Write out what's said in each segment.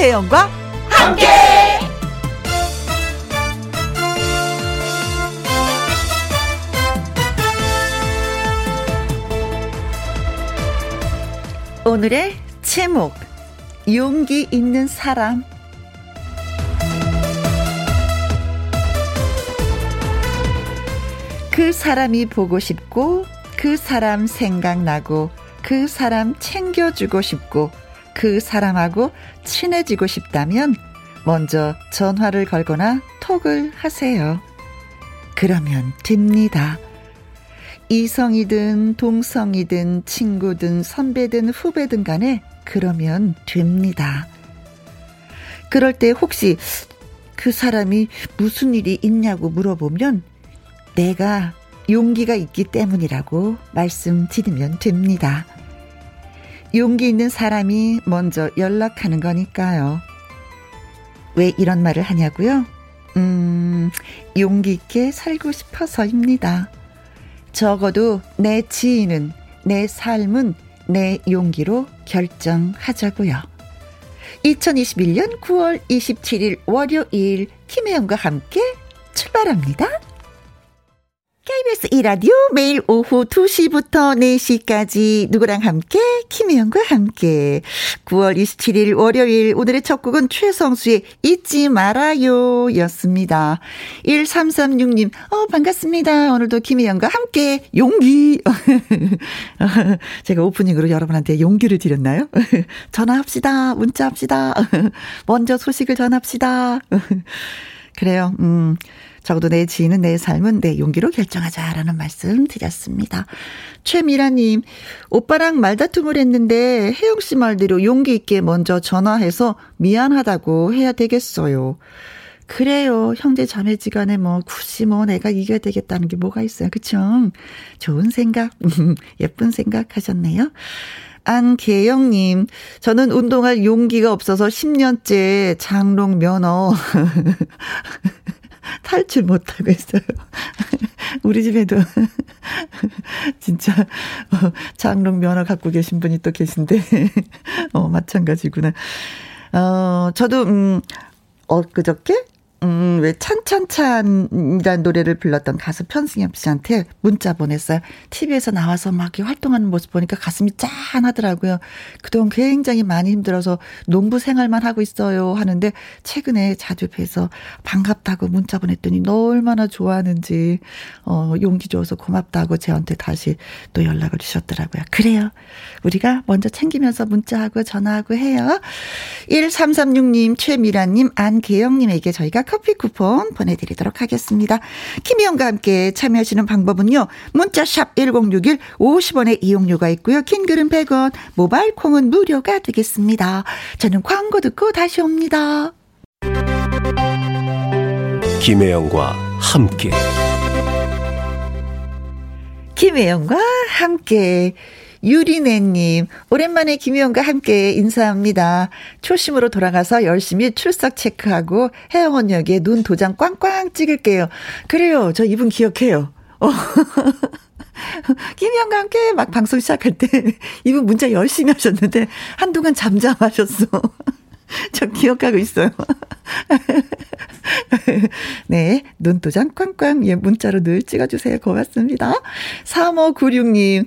김혜영과 함께. 오늘의 제목 용기 있는 사람 그 사람이 보고 싶고 그 사람 생각나고 그 사람 챙겨주고 싶고 그 사람하고 친해지고 싶다면 먼저 전화를 걸거나 톡을 하세요. 그러면 됩니다. 이성이든 동성이든 친구든 선배든 후배든 간에 그러면 됩니다. 그럴 때 혹시 그 사람이 무슨 일이 있냐고 물어보면 내가 용기가 있기 때문이라고 말씀드리면 됩니다. 용기 있는 사람이 먼저 연락하는 거니까요. 왜 이런 말을 하냐고요? 음, 용기 있게 살고 싶어서입니다. 적어도 내 지인은, 내 삶은 내 용기로 결정하자고요. 2021년 9월 27일 월요일 김혜영과 함께 출발합니다. KBS 이라디오 매일 오후 2시부터 4시까지 누구랑 함께 김혜영과 함께 9월 27일 월요일 오늘의 첫 곡은 최성수의 잊지 말아요 였습니다. 1336님 어 반갑습니다. 오늘도 김혜영과 함께 용기 제가 오프닝으로 여러분한테 용기를 드렸나요? 전화합시다. 문자합시다. 먼저 소식을 전합시다. 그래요. 음. 적어도 내 지인은 내 삶은 내 용기로 결정하자라는 말씀 드렸습니다. 최미라님, 오빠랑 말다툼을 했는데 혜영 씨 말대로 용기 있게 먼저 전화해서 미안하다고 해야 되겠어요. 그래요. 형제 자매지간에 뭐 굳이 뭐 내가 이겨야 되겠다는 게 뭐가 있어요. 그쵸? 좋은 생각, 예쁜 생각 하셨네요. 안계영님, 저는 운동할 용기가 없어서 10년째 장롱 면허 탈출 못하고 있어요. 우리 집에도 진짜 어, 장롱 면허 갖고 계신 분이 또 계신데 어 마찬가지구나. 어 저도 음 엊그저께 음, 왜 찬찬찬이라는 노래를 불렀던 가수 편승엽 씨한테 문자 보냈어요. TV에서 나와서 막 활동하는 모습 보니까 가슴이 짠하더라고요. 그동안 굉장히 많이 힘들어서 농부 생활만 하고 있어요. 하는데 최근에 자주 뵈서 반갑다고 문자 보냈더니 너 얼마나 좋아하는지, 어, 용기 줘서 고맙다고 저한테 다시 또 연락을 주셨더라고요. 그래요. 우리가 먼저 챙기면서 문자하고 전화하고 해요. 1336님, 최미라님, 안계영님에게 저희가 커피 쿠폰 보내드리도록 하겠습니다. 김희영과 함께 참여하시는 방법은요. 문자샵 1061 50원의 이용료가 있고요. 킹글은 100원, 모바일 콩은 무료가 되겠습니다. 저는 광고 듣고 다시 옵니다. 김혜영과 함께 김혜영과 함께 유리네님, 오랜만에 김희영과 함께 인사합니다. 초심으로 돌아가서 열심히 출석 체크하고 해영원역에 눈 도장 꽝꽝 찍을게요. 그래요. 저 이분 기억해요. 어. 김희영과 함께 막 방송 시작할 때 이분 문자 열심히 하셨는데 한동안 잠잠하셨어. 저 기억하고 있어요. 네. 눈도장 꽝꽝, 예, 문자로 늘 찍어주세요. 고맙습니다. 3596님,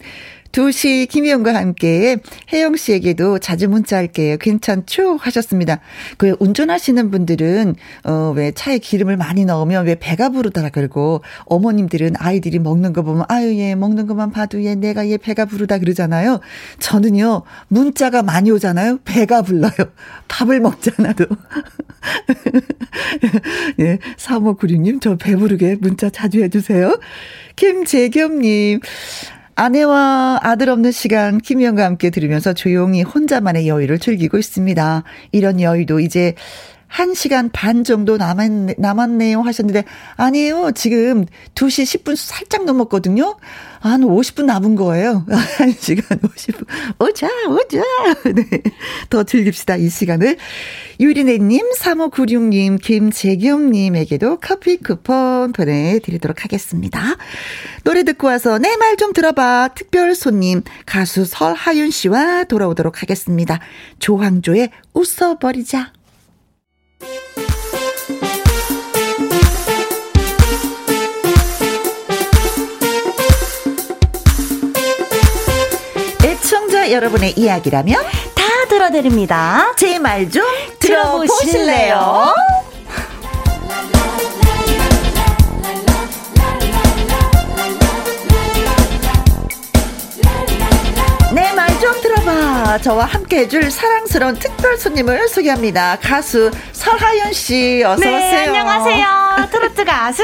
2시 김희영과 함께 혜영 씨에게도 자주 문자할게요. 괜찮죠? 하셨습니다. 그 운전하시는 분들은 어 왜 차에 기름을 많이 넣으면 왜 배가 부르더라 그러고 어머님들은 아이들이 먹는 거 보면 아유 얘 먹는 것만 봐도 얘 내가 얘 배가 부르다 그러잖아요. 저는요 문자가 많이 오잖아요. 배가 불러요. 밥을 먹잖아도. 예, 3596님 저 배부르게 문자 자주 해주세요. 김재겸님 아내와 아들 없는 시간 김희영과 함께 들으면서 조용히 혼자만의 여유를 즐기고 있습니다. 이런 여유도 이제 1시간 반 정도 남았, 남았네요 하셨는데, 아니에요. 지금 2시 10분 살짝 넘었거든요. 한 50분 남은 거예요. 1시간 50분. 오자, 오자. 네. 더 즐깁시다, 이 시간을. 유리네님, 3596님, 김재겸님에게도 커피 쿠폰 보내드리도록 하겠습니다. 노래 듣고 와서 내 말 좀 들어봐. 특별 손님, 가수 설하윤 씨와 돌아오도록 하겠습니다. 조항조의 웃어버리자. 애청자 여러분의 이야기라면 다 들어드립니다. 제 말 좀 들어보실래요? 좀 들어봐. 저와 함께 해줄 사랑스러운 특별 손님을 소개합니다. 가수 설하윤 씨, 어서 네, 오세요. 안녕하세요. 트로트 가수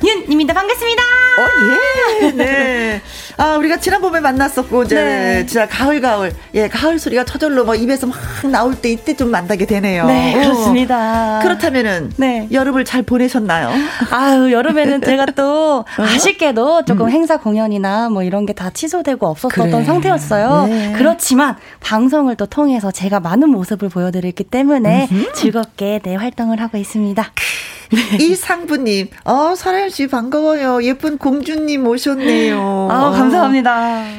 설하윤입니다. 반갑습니다. 어, 예. 네. 아, 우리가 지난번에 만났었고, 이제, 네. 진짜 가을, 가을. 예, 가을 소리가 저절로 뭐 입에서 막 나올 때 이때 좀 만나게 되네요. 네, 어. 그렇습니다. 그렇다면은, 네. 여름을 잘 보내셨나요? 아유, 여름에는 제가 또 아쉽게도 조금 음. 행사 공연이나 뭐 이런 게 다 취소되고 없었던 그래. 상태였어요. 네. 그렇지만 방송을 또 통해서 제가 많은 모습을 보여드렸기 때문에 즐겁게 네, 활동을 하고 있습니다. 이상부님, 어, 설아연 씨 반가워요. 예쁜 공주님 오셨네요. 아 감사합니다.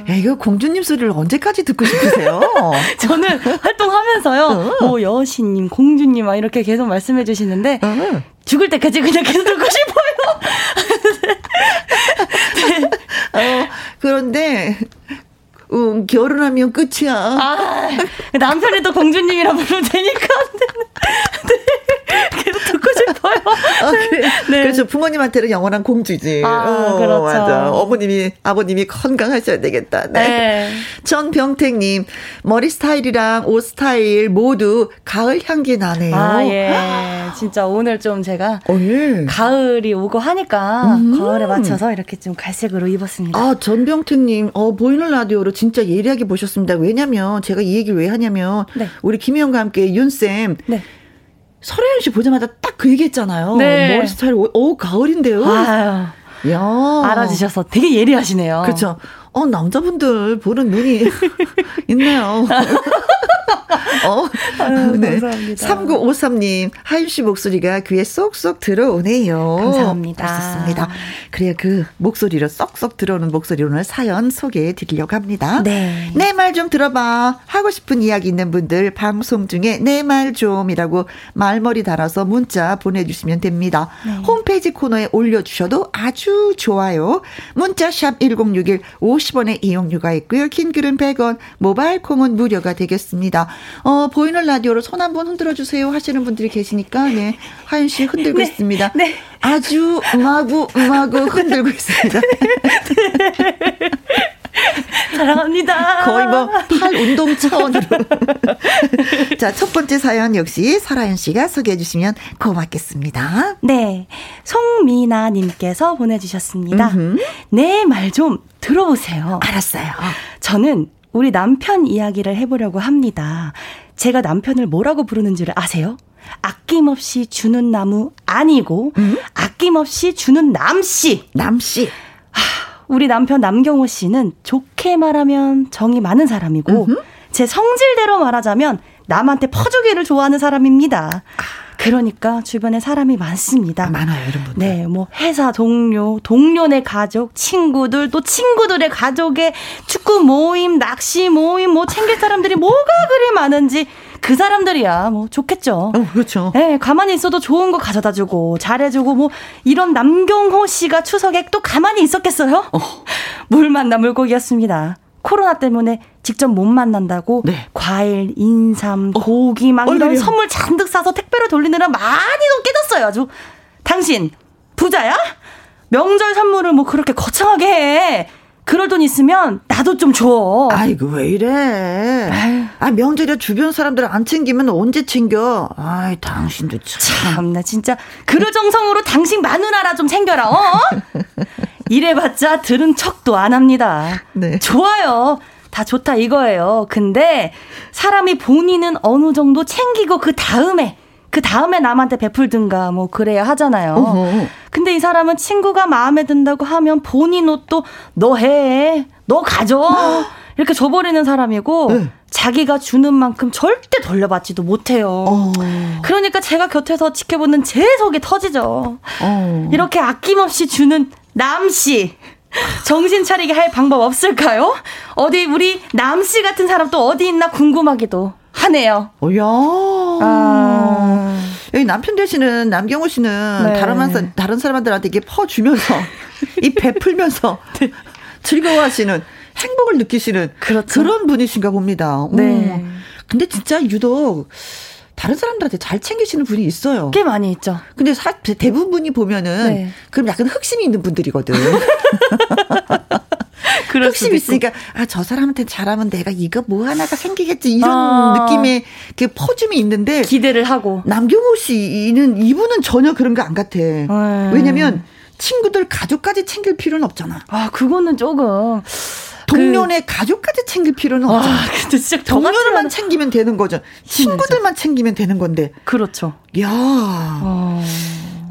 야, 이거 공주님 소리를 언제까지 듣고 싶으세요? 저는 활동하면서요, 어. 뭐 여신님, 공주님 막 이렇게 계속 말씀해 주시는데 어. 죽을 때까지 그냥 계속 듣고 싶어요. 어, 그런데, 음, 결혼하면 끝이야. 아, 남편이 또 공주님이라 부르면 되니까. 네, 계속 듣고 싶어요. 어, 그래. 네. 그렇죠. 부모님한테는 영원한 공주지. 아, 어, 그렇죠. 맞아. 어머님이, 아버님이 건강하셔야 되겠다. 네. 네. 전병택님, 머리 스타일이랑 옷 스타일 모두 가을 향기 나네요. 아, 예. 진짜 오늘 좀 제가 어, 예. 가을이 오고 하니까 음. 가을에 맞춰서 이렇게 좀 갈색으로 입었습니다. 아, 전병택님, 어, 보이는 라디오로 진짜 예리하게 보셨습니다. 왜냐면, 제가 이 얘기를 왜 하냐면, 네. 우리 김희영과 함께 윤쌤, 네. 설혜연 씨 보자마자 딱 그 얘기 했잖아요. 네. 머리 스타일, 오, 오, 가을인데요? 아유, 야. 알아주셔서 되게 예리하시네요. 그렇죠. 어, 남자분들 보는 눈이 있네요. 어, 아유, 네. 감사합니다. 3953님, 하윤 씨 목소리가 귀에 쏙쏙 들어오네요. 감사합니다. 좋습니다. 그래요, 그 목소리로 쏙쏙 들어오는 목소리로 오늘 사연 소개해 드리려고 합니다. 네. 내 말 좀 들어봐. 하고 싶은 이야기 있는 분들 방송 중에 내 말 좀이라고 말머리 달아서 문자 보내주시면 됩니다. 네. 홈페이지 코너에 올려주셔도 아주 좋아요. 문자샵 1061 50 원의 이용료가 있고요. 킹글은 100원, 모바일 콩은 무료가 되겠습니다. 어, 보이는 라디오로 손 한번 흔들어 주세요 하시는 분들이 계시니까 네. 하윤 씨 흔들고 네. 있습니다. 네. 아주 음하고 음하고 흔들고 있습니다. 사랑합니다. 거의 뭐 팔 운동 차원으로. 자, 첫 번째 사연 역시 설아연 씨가 소개해 주시면 고맙겠습니다. 네. 송미나 님께서 보내주셨습니다. 내 말 좀 들어보세요. 알았어요. 저는 우리 남편 이야기를 해보려고 합니다. 제가 남편을 뭐라고 부르는지를 아세요? 아낌없이 주는 나무 아니고 아낌없이 주는 남씨. 남 씨. 우리 남편 남경호 씨는 좋게 말하면 정이 많은 사람이고 제 성질대로 말하자면 남한테 퍼주기를 좋아하는 사람입니다. 그러니까 주변에 사람이 많습니다. 아, 많아요, 이런 분들. 네, 뭐 회사 동료, 동료네 가족, 친구들, 또 친구들의 가족의 축구 모임, 낚시 모임, 뭐 챙길 사람들이 뭐가 그리 많은지 그 사람들이야 뭐 좋겠죠. 어, 그렇죠. 네, 가만히 있어도 좋은 거 가져다 주고 잘해 주고 뭐 이런 남경호 씨가 추석에 또 가만히 있었겠어요? 물 만나 물고기였습니다. 코로나 때문에 직접 못 만난다고 네. 과일, 인삼, 고기 막 이런 얼마나. 선물 잔뜩 사서 택배로 돌리느라 많이 돈 깨졌어요. 아주 당신 부자야? 명절 선물을 뭐 그렇게 거창하게 해. 그럴 돈 있으면 나도 좀 줘. 아이고, 왜 이래. 아, 명절에 주변 사람들 안 챙기면 언제 챙겨? 아이, 당신도 참. 참나 진짜 그럴 정성으로 당신 마누라라 좀 챙겨라. 어? 이래봤자 들은 척도 안 합니다. 네. 좋아요. 다 좋다 이거예요. 근데 사람이 본인은 어느 정도 챙기고 그 다음에 그 다음에 남한테 베풀든가 뭐 그래야 하잖아요. 어허. 근데 이 사람은 친구가 마음에 든다고 하면 본인 옷도 너 해, 너 가져 이렇게 줘버리는 사람이고 네. 자기가 주는 만큼 절대 돌려받지도 못해요. 어. 그러니까 제가 곁에서 지켜보는 제 속이 터지죠. 어. 이렇게 아낌없이 주는 남씨. 정신 차리게 할 방법 없을까요? 어디 우리 남씨 같은 사람 또 어디 있나 궁금하기도 하네요. 오야. 아. 여기 남편 되시는 남경호 씨는 네. 다른, 다른 사람들한테 이게 퍼주면서, 이 베풀면서 네. 즐거워하시는 행복을 느끼시는 그렇죠. 그런 분이신가 봅니다. 네. 음. 근데 진짜 유독 다른 사람들한테 잘 챙기시는 분이 있어요. 꽤 많이 있죠. 근데 사, 대부분이 보면은 네. 그럼 약간 흑심이 있는 분들이거든. 흑심 있으니까 아 저 사람한테 잘하면 내가 이거 뭐 하나가 생기겠지 이런 아. 느낌의 그 퍼줌이 있는데 기대를 하고 남경호 씨는 이분은 전혀 그런 거 안 같아. 음. 왜냐면 친구들 가족까지 챙길 필요는 없잖아. 아 그거는 조금 동료네 그... 가족까지 챙길 필요는. 아, 근데 진짜 동료들만 챙기면 되는 거죠. 친구들만 챙기면 되는 건데. 그렇죠. 야. 어...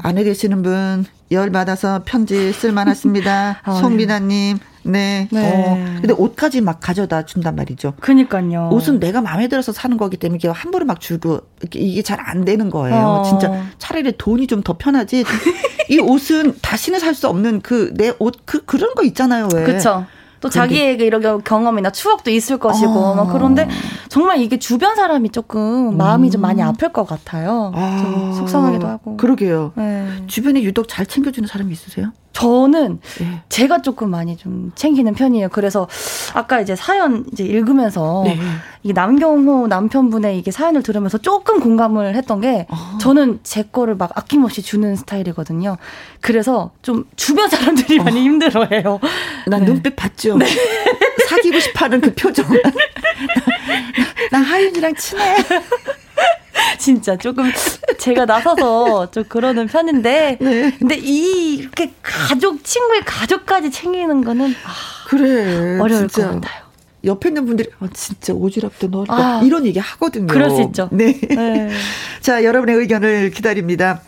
안에 계시는 분, 열 받아서 편지 쓸만하십니다. 아, 송민아님. 네. 네. 어. 근데 옷까지 막 가져다 준단 말이죠. 그니까요. 옷은 내가 마음에 들어서 사는 거기 때문에 이게 함부로 막 주고 이게 잘 안 되는 거예요. 어. 진짜 차라리 돈이 좀 더 편하지. 이 옷은 다시는 살 수 없는 그 내 옷그 그런 거 있잖아요. 왜? 그렇죠. 또 자기의 그 이런 경험이나 추억도 있을 것이고 어. 막 그런데 정말 이게 주변 사람이 조금 마음이 음. 좀 많이 아플 것 같아요. 아. 좀 속상하기도 하고. 그러게요. 네. 주변에 유독 잘 챙겨주는 사람이 있으세요? 저는 네. 제가 조금 많이 좀 챙기는 편이에요. 그래서 아까 이제 사연 이제 읽으면서 네. 이게 남경호 남편분의 이게 사연을 들으면서 조금 공감을 했던 게 아. 저는 제 거를 막 아낌없이 주는 스타일이거든요. 그래서 좀 주변 사람들이 어. 많이 힘들어해요. 난 네. 눈빛 봤죠. 네. 사귀고 싶어하는 그 표정. 나 하윤이랑 친해. 진짜 조금 제가 나서서 좀 그러는 편인데 네. 근데 이 이렇게 가족 친구의 가족까지 챙기는 거는 아, 그래 어려울 진짜. 것 같아요. 옆에 있는 분들이 아, 진짜 오지랖도 넓다 아, 이런 얘기 하거든요. 그럴 수 있죠. 네. 네. 자 여러분의 의견을 기다립니다.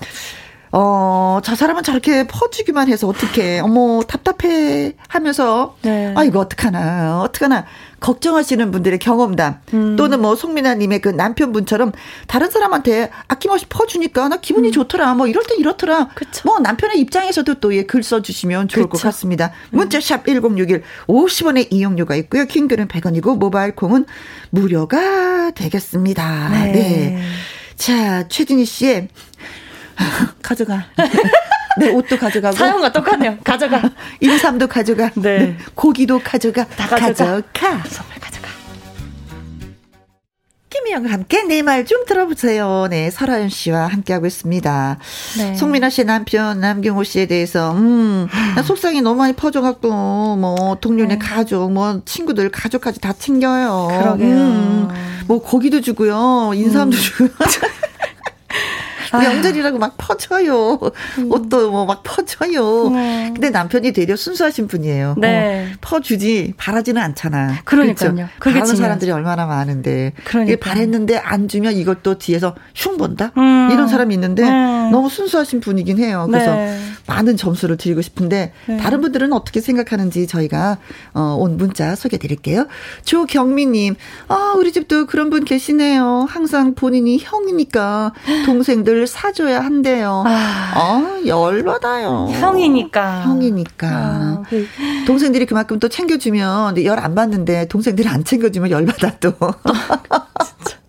어, 저 사람은 저렇게 퍼주기만 해서 어떻게, 어머, 답답해 하면서, 네. 아, 이거 어떡하나, 어떡하나, 걱정하시는 분들의 경험담, 음. 또는 뭐, 송민아님의 그 남편분처럼 다른 사람한테 아낌없이 퍼주니까 나 기분이 음. 좋더라, 뭐, 이럴 땐 이렇더라. 그쵸. 뭐, 남편의 입장에서도 또 예, 글 써주시면 좋을 그쵸. 것 같습니다. 음. 문자샵 1061, 50원의 이용료가 있고요. 킹글은 100원이고, 모바일 콩은 무료가 되겠습니다. 네. 네. 자, 최진희 씨의 가져가. 내 옷도 가져가고. 사용과 똑같네요. 가져가. 인삼도 가져가. 네. 네. 고기도 가져가. 다 가져가. 가져가. 선물 가져가. 김희영과 함께 내 말 좀 들어보세요. 네, 설아연 씨와 함께하고 있습니다. 네. 송민아 씨 남편 남경호 씨에 대해서 음, 나 속상이 너무 많이 퍼져갖고 뭐 동료네 네. 가족, 뭐 친구들 가족까지 다 챙겨요. 그러게요. 음, 뭐 고기도 주고요, 인삼도 음. 주고요. 명절이라고 막 퍼져요. 음. 옷도 뭐 막 퍼져요. 네. 근데 남편이 되려 순수하신 분이에요. 네. 어, 퍼주지 바라지는 않잖아. 그러니까요. 그렇죠? 바라는 사람들이 얼마나 많은데. 그러니까. 바랬는데 안 주면 이것도 뒤에서 흉 본다? 음. 이런 사람이 있는데 음. 너무 순수하신 분이긴 해요. 그래서 네. 많은 점수를 드리고 싶은데 네. 다른 분들은 어떻게 생각하는지 저희가 어, 온 문자 소개해 드릴게요. 조경미님, 아, 우리 집도 그런 분 계시네요. 항상 본인이 형이니까 동생들 사줘야 한대요. 아, 어, 열받아요. 형이니까. 형이니까. 아, 그... 동생들이 그만큼 또 챙겨주면 열 안 받는데 동생들이 안 챙겨주면 열받아 또. 진짜.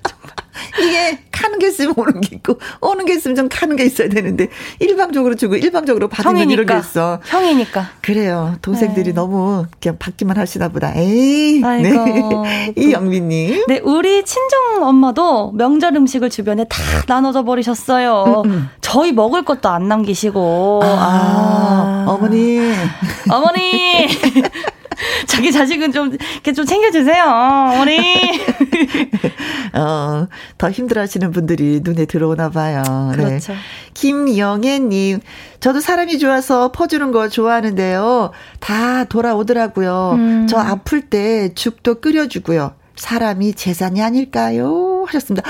이게 가는 게 있으면 오는 게 있고 오는 게 있으면 좀 가는 게 있어야 되는데 일방적으로 주고 일방적으로 받는 이런 게 있어. 형이니까. 그래요. 동생들이 네. 너무 그냥 받기만 하시나 보다. 에이. 아이고. 네. 이영민님. 네, 우리 친정 엄마도 명절 음식을 주변에 다 나눠줘 버리셨어요. 음, 음. 저희 먹을 것도 안 남기시고. 아, 아. 어머니. 어머니. 자기 자식은 좀, 이렇게 좀 챙겨주세요, 어머니. 어, 더 힘들어 하시는 분들이 눈에 들어오나 봐요. 네. 그렇죠. 네. 김영애님, 저도 사람이 좋아서 퍼주는 거 좋아하는데요. 다 돌아오더라고요. 음. 저 아플 때 죽도 끓여주고요. 사람이 재산이 아닐까요? 하셨습니다.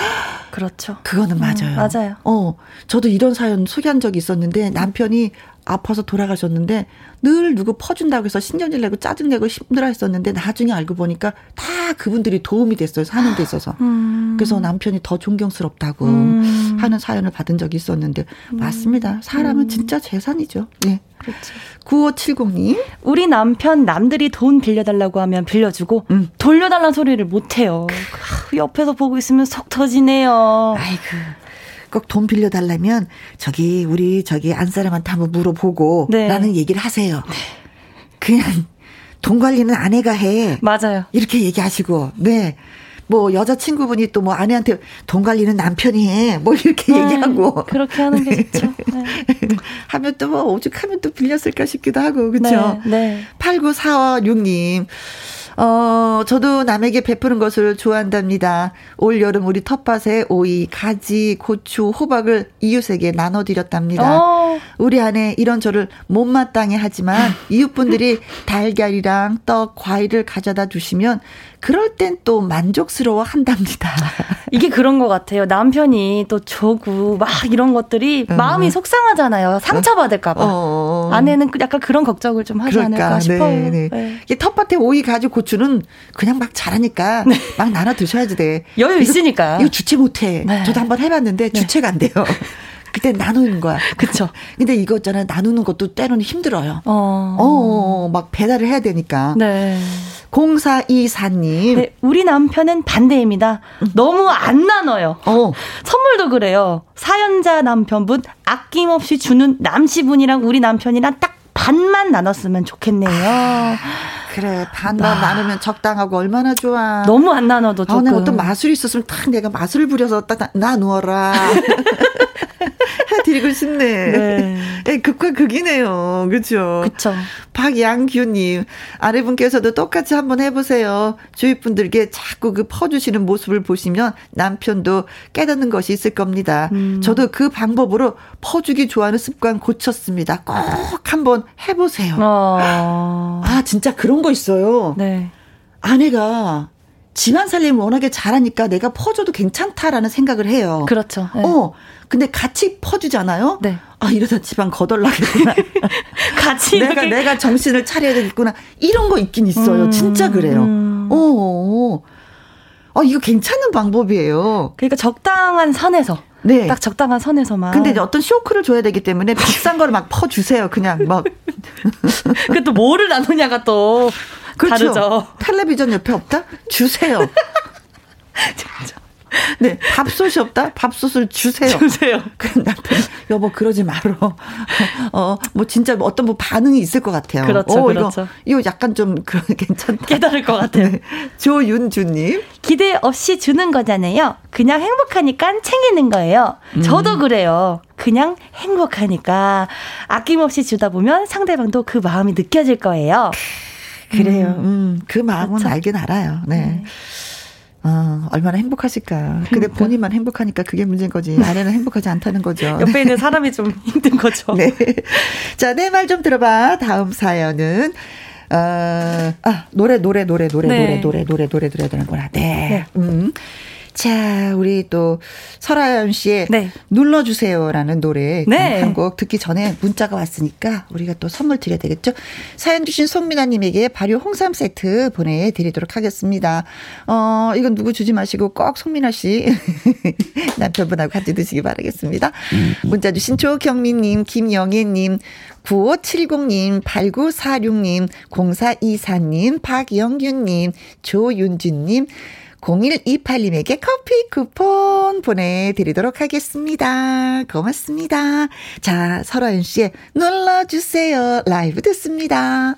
그렇죠. 그거는 맞아요. 음, 맞아요. 어, 저도 이런 사연 소개한 적이 있었는데 남편이 아파서 돌아가셨는데 늘 누구 퍼준다고 해서 신경질 내고 짜증내고 힘들어 했었는데 나중에 알고 보니까 다 그분들이 도움이 됐어요. 사는 데 있어서. 음. 그래서 남편이 더 존경스럽다고 음. 하는 사연을 받은 적이 있었는데 음. 맞습니다. 사람은 음. 진짜 재산이죠. 예. 그렇죠. 9570님. 우리 남편 남들이 돈 빌려달라고 하면 빌려주고 음. 돌려달라는 소리를 못해요. 옆에서 보고 있으면 속 터지네요. 아이고. 꼭 돈 빌려달라면 저기 우리 저기 안 사람한테 한번 물어보고 네. 라는 얘기를 하세요. 네. 그냥 돈 관리는 아내가 해. 맞아요. 이렇게 얘기하시고 네. 뭐 여자친구분이 또 뭐 아내한테 돈 관리는 남편이 해. 뭐 이렇게 네, 얘기하고. 그렇게 하는 게 좋죠. 네. 하면 또 뭐 오죽하면 또 빌렸을까 싶기도 하고. 그렇죠? 네. 네. 8946님. 어, 저도 남에게 베푸는 것을 좋아한답니다. 올 여름 우리 텃밭에 오이, 가지, 고추, 호박을 이웃에게 나눠드렸답니다. 어. 우리 아내 이런 저를 못마땅해 하지만 이웃분들이 달걀이랑 떡, 과일을 가져다 주시면 그럴 땐 또 만족스러워 한답니다. 이게 그런 것 같아요. 남편이 또 조구 막 이런 것들이 음. 마음이 속상하잖아요. 상처받을까봐. 어. 아내는 약간 그런 걱정을 좀 하지 그럴까. 않을까 싶어요. 네, 네. 네. 이게 텃밭에 오이 가지 고추는 그냥 막 자라니까 네. 막 나눠 드셔야지 돼. 여유 이거, 있으니까. 이거 주체 못해. 네. 저도 한번 해봤는데 네. 주체가 안 돼요. 그때 나누는 거야. 그쵸. 근데 이거 있잖아요. 나누는 것도 때로는 힘들어요. 어. 어, 어, 어 막 배달을 해야 되니까. 네. 0424님. 네, 우리 남편은 반대입니다. 너무 안 나눠요. 어. 선물도 그래요. 사연자 남편분 아낌없이 주는 남씨분이랑 우리 남편이랑 딱 반만 나눴으면 좋겠네요. 아, 그래 반만 아. 나누면 적당하고 얼마나 좋아. 너무 안 나눠도 조금. 아, 어떤 마술이 있었으면 딱 내가 마술을 부려서 딱 나누어라. 해드리고 싶네. 네. 네, 극과 극이네요. 그죠? 그쵸. 박양규님, 아내분께서도 똑같이 한번 해보세요. 주위 분들께 자꾸 그 퍼주시는 모습을 보시면 남편도 깨닫는 것이 있을 겁니다. 음. 저도 그 방법으로 퍼주기 좋아하는 습관 고쳤습니다. 꼭 한번 해보세요. 어. 아, 진짜 그런 거 있어요. 네. 아내가 집안 살림을 워낙에 잘하니까 내가 퍼줘도 괜찮다라는 생각을 해요. 그렇죠. 네. 어, 근데 같이 퍼주잖아요. 네. 아 이러다 집안 거덜나겠구나. 같이 내가. 내가 정신을 차려야 되겠구나. 이런 거 있긴 있어요. 음, 진짜 그래요. 음. 어, 어. 어, 이거 괜찮은 방법이에요. 그러니까 적당한 선에서. 네. 딱 적당한 선에서만. 근데 이제 어떤 쇼크를 줘야 되기 때문에 비싼 거를 막 퍼주세요. 그냥 막. 그 또 뭐를 나누냐가 또 그렇죠. 다르죠. 텔레비전 옆에 없다? 주세요. 진짜. 네, 밥솥이 없다? 밥솥을 주세요. 주세요. 그 남편, 여보, 그러지 말어. 어, 뭐 진짜 어떤 뭐 반응이 있을 것 같아요. 그렇죠, 어, 그렇죠. 이거, 이거 약간 좀 그, 괜찮다. 깨달을 것 같아요. 네. 조윤주님. 기대 없이 주는 거잖아요. 그냥 행복하니까 챙기는 거예요. 음. 저도 그래요. 그냥 행복하니까 아낌없이 주다 보면 상대방도 그 마음이 느껴질 거예요. 그래요. 음, 음 그 마음은 그렇죠? 알긴 알아요. 네. 네. 어, 얼마나 행복하실까요? 근데 본인만 행복하니까 그게 문제인 거지. 아내는 행복하지 않다는 거죠. 옆에 있는 사람이 좀 힘든 거죠. 네. 자, 내 말 좀 들어봐. 다음 사연은, 어, 아, 노래, 노래, 노래, 노래, 네. 노래, 노래, 노래, 노래 들어야 되는구나. 네. 네. 음. 자, 우리 또 설아연 씨의 네. 눌러주세요라는 노래 네. 한곡 듣기 전에 문자가 왔으니까 우리가 또 선물 드려야 되겠죠? 사연 주신 송민아님에게 발효 홍삼 세트 보내드리도록 하겠습니다. 어, 이건 누구 주지 마시고 꼭 송민아 씨 남편분하고 같이 드시기 바라겠습니다. 문자 주신 조경민님, 김영애님, 9570님, 8946님, 0424님, 박영균님, 조윤주님, 0128님에게 커피 쿠폰 보내드리도록 하겠습니다. 고맙습니다. 자, 설아연 씨의 눌러주세요. 라이브 듣습니다.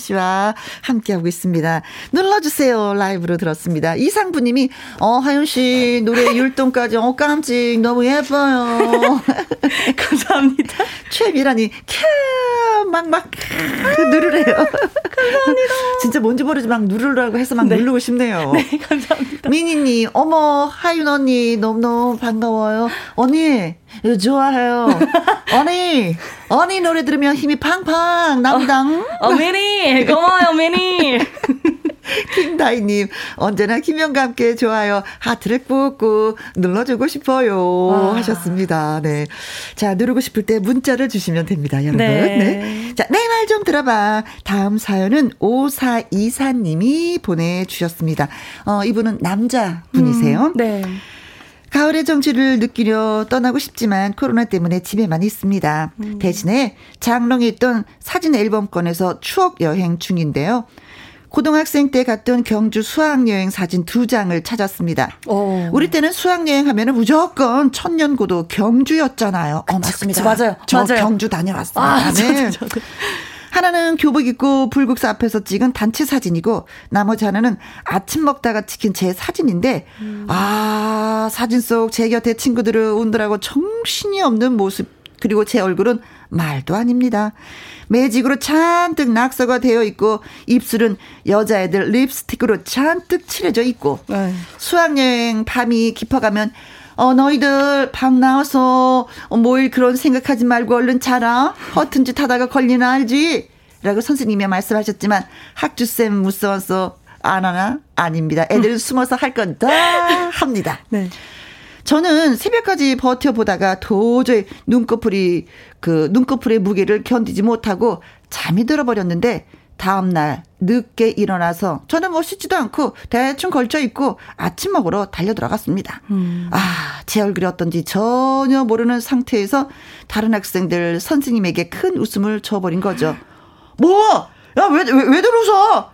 씨와 함께하고 있습니다. 눌러주세요. 라이브로 들었습니다. 이상부님이, 어, 하연 씨, 노래 율동까지, 어, 깜찍, 너무 예뻐요. 감사합니다. 최미란이, 캬, 막, 막, 누르래요. 감사합니다. 진짜 뭔지 모르지 막 누르라고 해서 막 네. 누르고 싶네요. 네, 감사합니다. 미니님, 어머, 하윤 언니, 너무너무 반가워요. 언니, 좋아해요. 언니, 언니 노래 들으면 힘이 팡팡 남당. 어, 어 미니, 고마워요, 미니. 김다희님, 언제나 김영과 함께 좋아요. 하트를 꾹꾹 눌러주고 싶어요. 와. 하셨습니다. 네. 자, 누르고 싶을 때 문자를 주시면 됩니다, 여러분. 네. 네. 자, 내 말 좀 들어봐. 다음 사연은 5424님이 보내주셨습니다. 어, 이분은 남자 분이세요. 음, 네. 가을의 정취를 느끼려 떠나고 싶지만 코로나 때문에 집에만 있습니다. 음. 대신에 장롱에 있던 사진 앨범 꺼내서 추억 여행 중인데요. 고등학생 때 갔던 경주 수학여행 사진 두 장을 찾았습니다. 오. 어. 우리 때는 수학여행 하면은 무조건 천년고도 경주였잖아요. 어, 맞습니다. 그치, 맞아요. 저 맞아요. 경주 다녀왔습니다. 아, 네. 저도, 저도. 하나는 교복 입고 불국사 앞에서 찍은 단체 사진이고 나머지 하나는 아침 먹다가 찍힌 제 사진인데 음. 아 사진 속 제 곁에 친구들을 운더라고 정신이 없는 모습 그리고 제 얼굴은 말도 아닙니다. 매직으로 잔뜩 낙서가 되어 있고 입술은 여자애들 립스틱으로 잔뜩 칠해져 있고 에이. 수학여행 밤이 깊어가면 어, 너희들 방 나와서 어, 뭘 그런 생각하지 말고 얼른 자라. 허튼 짓 하다가 걸리나 알지? 라고 선생님이 말씀하셨지만 학주쌤 무서워서 안 하나? 아닙니다. 애들은 숨어서 할 건 다 합니다. 네. 저는 새벽까지 버텨보다가 도저히 눈꺼풀이, 그 눈꺼풀의 무게를 견디지 못하고 잠이 들어버렸는데 다음날 늦게 일어나서 저는 뭐 씻지도 않고 대충 걸쳐 입고 아침 먹으러 달려 들어갔습니다. 음. 아, 제 얼굴이 어떤지 전혀 모르는 상태에서 다른 학생들 선생님에게 큰 웃음을 줘버린 거죠. 뭐? 야, 왜, 왜, 왜들 웃어?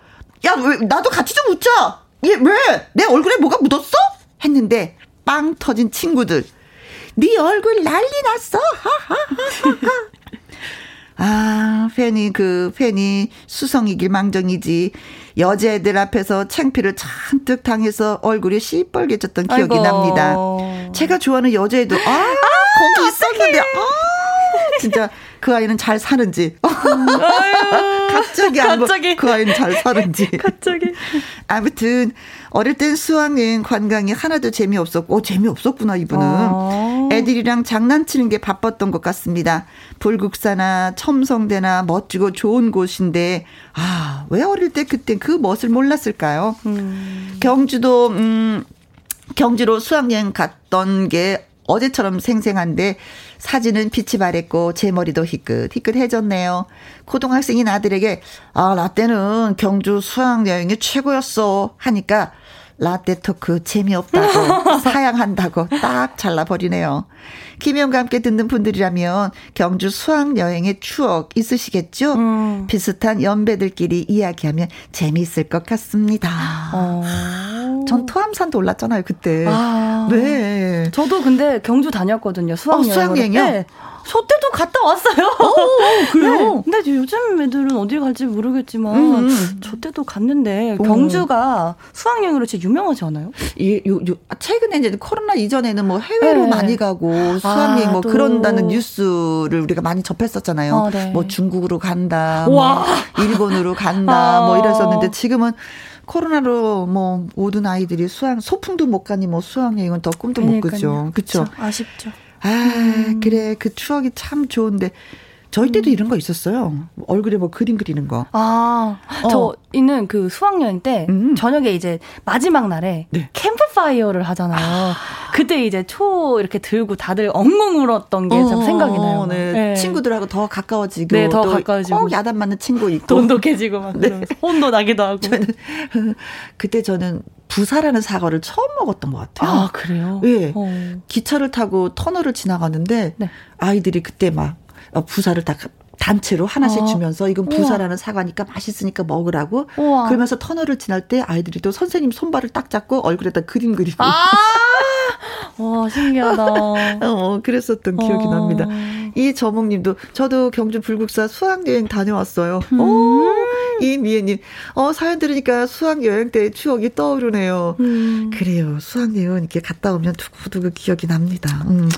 야, 왜, 나도 같이 좀 웃자! 얘, 왜? 내 얼굴에 뭐가 묻었어? 했는데, 빵 터진 친구들. 네 얼굴 난리 났어! 하하하하. 아, 팬이 그 팬이 수성이길 망정이지. 여자애들 앞에서 창피를 잔뜩 당해서 얼굴이 시뻘개졌던 기억이 아이고. 납니다. 제가 좋아하는 여자애도 아, 아 거기 있었는데 아, 진짜 그 아이는 잘 사는지. 갑자기 갑자기 그 아이는 잘 사는지. 갑자기. 아무튼 어릴 땐 수학여행 관광이 하나도 재미없었고 어, 재미없었구나 이분은. 어. 애들이랑 장난치는 게 바빴던 것 같습니다. 불국사나 첨성대나 멋지고 좋은 곳인데 아, 왜 어릴 때 그땐 그 멋을 몰랐을까요? 음. 경주도 음 경주로 수학여행 갔던 게 어제처럼 생생한데 사진은 빛이 바랬고 제 머리도 희끗 희끗해졌네요. 고등학생인 아들에게 아 라떼는 경주 수학여행이 최고였어 하니까 라떼 토크 재미없다고 사양한다고 딱 잘라버리네요. 김혜영과 함께 듣는 분들이라면 경주 수학 여행의 추억 있으시겠죠? 음. 비슷한 연배들끼리 이야기하면 재미있을 것 같습니다. 어. 전 토함산도 올랐잖아요 그때. 아. 네. 저도 근데 경주 다녔거든요 수학 여행. 어, 수학 여행요? 네. 저 때도 갔다 왔어요. 어, 어 그래요? 네. 근데 요즘 애들은 어디 갈지 모르겠지만 음. 음. 저 때도 갔는데 어. 경주가 수학여행으로 진짜 유명하지 않아요? 이, 요, 요, 최근에 이제 코로나 이전에는 뭐 해외로 네. 많이 가고 수학여행 아, 뭐 또. 그런다는 뉴스를 우리가 많이 접했었잖아요. 아, 네. 뭐 중국으로 간다, 뭐 일본으로 간다, 뭐 아. 뭐 이랬었는데 지금은 코로나로 뭐 모든 아이들이 수학 소풍도 못 가니 뭐 수학 여행은 더 꿈도 그러니까요. 못 꾸죠. 그렇죠. 아쉽죠. 아, 음. 그래. 그 추억이 참 좋은데. 저희 때도 음. 이런 거 있었어요. 얼굴에 뭐 그림 그리는 거. 아, 어. 저있는 그 수학여행 때 음. 저녁에 이제 마지막 날에 네. 캠프파이어를 하잖아요. 아. 그때 이제 초 이렇게 들고 다들 엉엉 울었던 게 어, 생각이 나요. 네. 네. 친구들하고 더 가까워지고 네, 더 가까워지고 꼭 야단 맞는 친구 있고 돈독해지고 막 네. 혼도 나기도 하고. 저는 그때 저는 부사라는 사과를 처음 먹었던 것 같아요. 아 그래요? 예. 어. 기차를 타고 터널을 지나가는데 네. 아이들이 그때 막 어, 부사를 다 단체로 하나씩 어. 주면서 이건 부사라는 우와. 사과니까 맛있으니까 먹으라고 우와. 그러면서 터널을 지날 때 아이들이 또 선생님 손발을 딱 잡고 얼굴에다 그림 그리고 아~ 와 신기하다. 어 그랬었던 기억이 어. 납니다. 이 저몽님도 저도 경주 불국사 수학여행 다녀왔어요. 음. 오 이미애님 어 사연 들으니까 수학여행 때 추억이 떠오르네요. 음. 그래요 수학여행 이렇게 갔다 오면 두고두고 기억이 납니다. 음.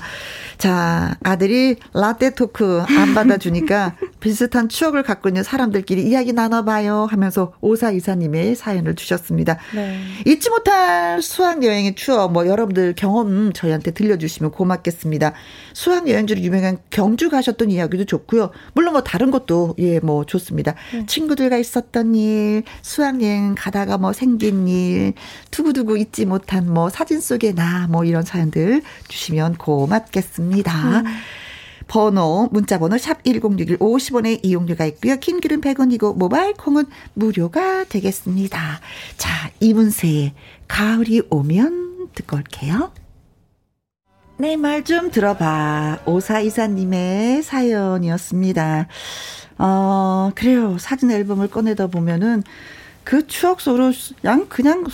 자, 아들이 라떼 토크 안 받아주니까 비슷한 추억을 갖고 있는 사람들끼리 이야기 나눠봐요 하면서 오사 이사님의 사연을 주셨습니다. 네. 잊지 못할 수학여행의 추억, 뭐 여러분들 경험 저희한테 들려주시면 고맙겠습니다. 수학여행지로 유명한 경주 가셨던 이야기도 좋고요. 물론 뭐 다른 것도 예, 뭐 좋습니다. 네. 친구들과 있었던 일, 수학여행 가다가 뭐 생긴 일, 두고두고 잊지 못한 뭐 사진 속의 나, 뭐 이런 사연들 주시면 고맙겠습니다. 있습니다. 음. 번호 문자 번호 샵 1061 50원의 이용료가 있고요. 킹글은 100원이고 모바일 콩은 무료가 되겠습니다. 자 이문세의 가을이 오면 듣고 올게요. 내 말 좀 들어봐. 오사이사님의 사연이었습니다. 어, 그래요. 사진 앨범을 꺼내다 보면은 그 추억 속으로 그냥, 그냥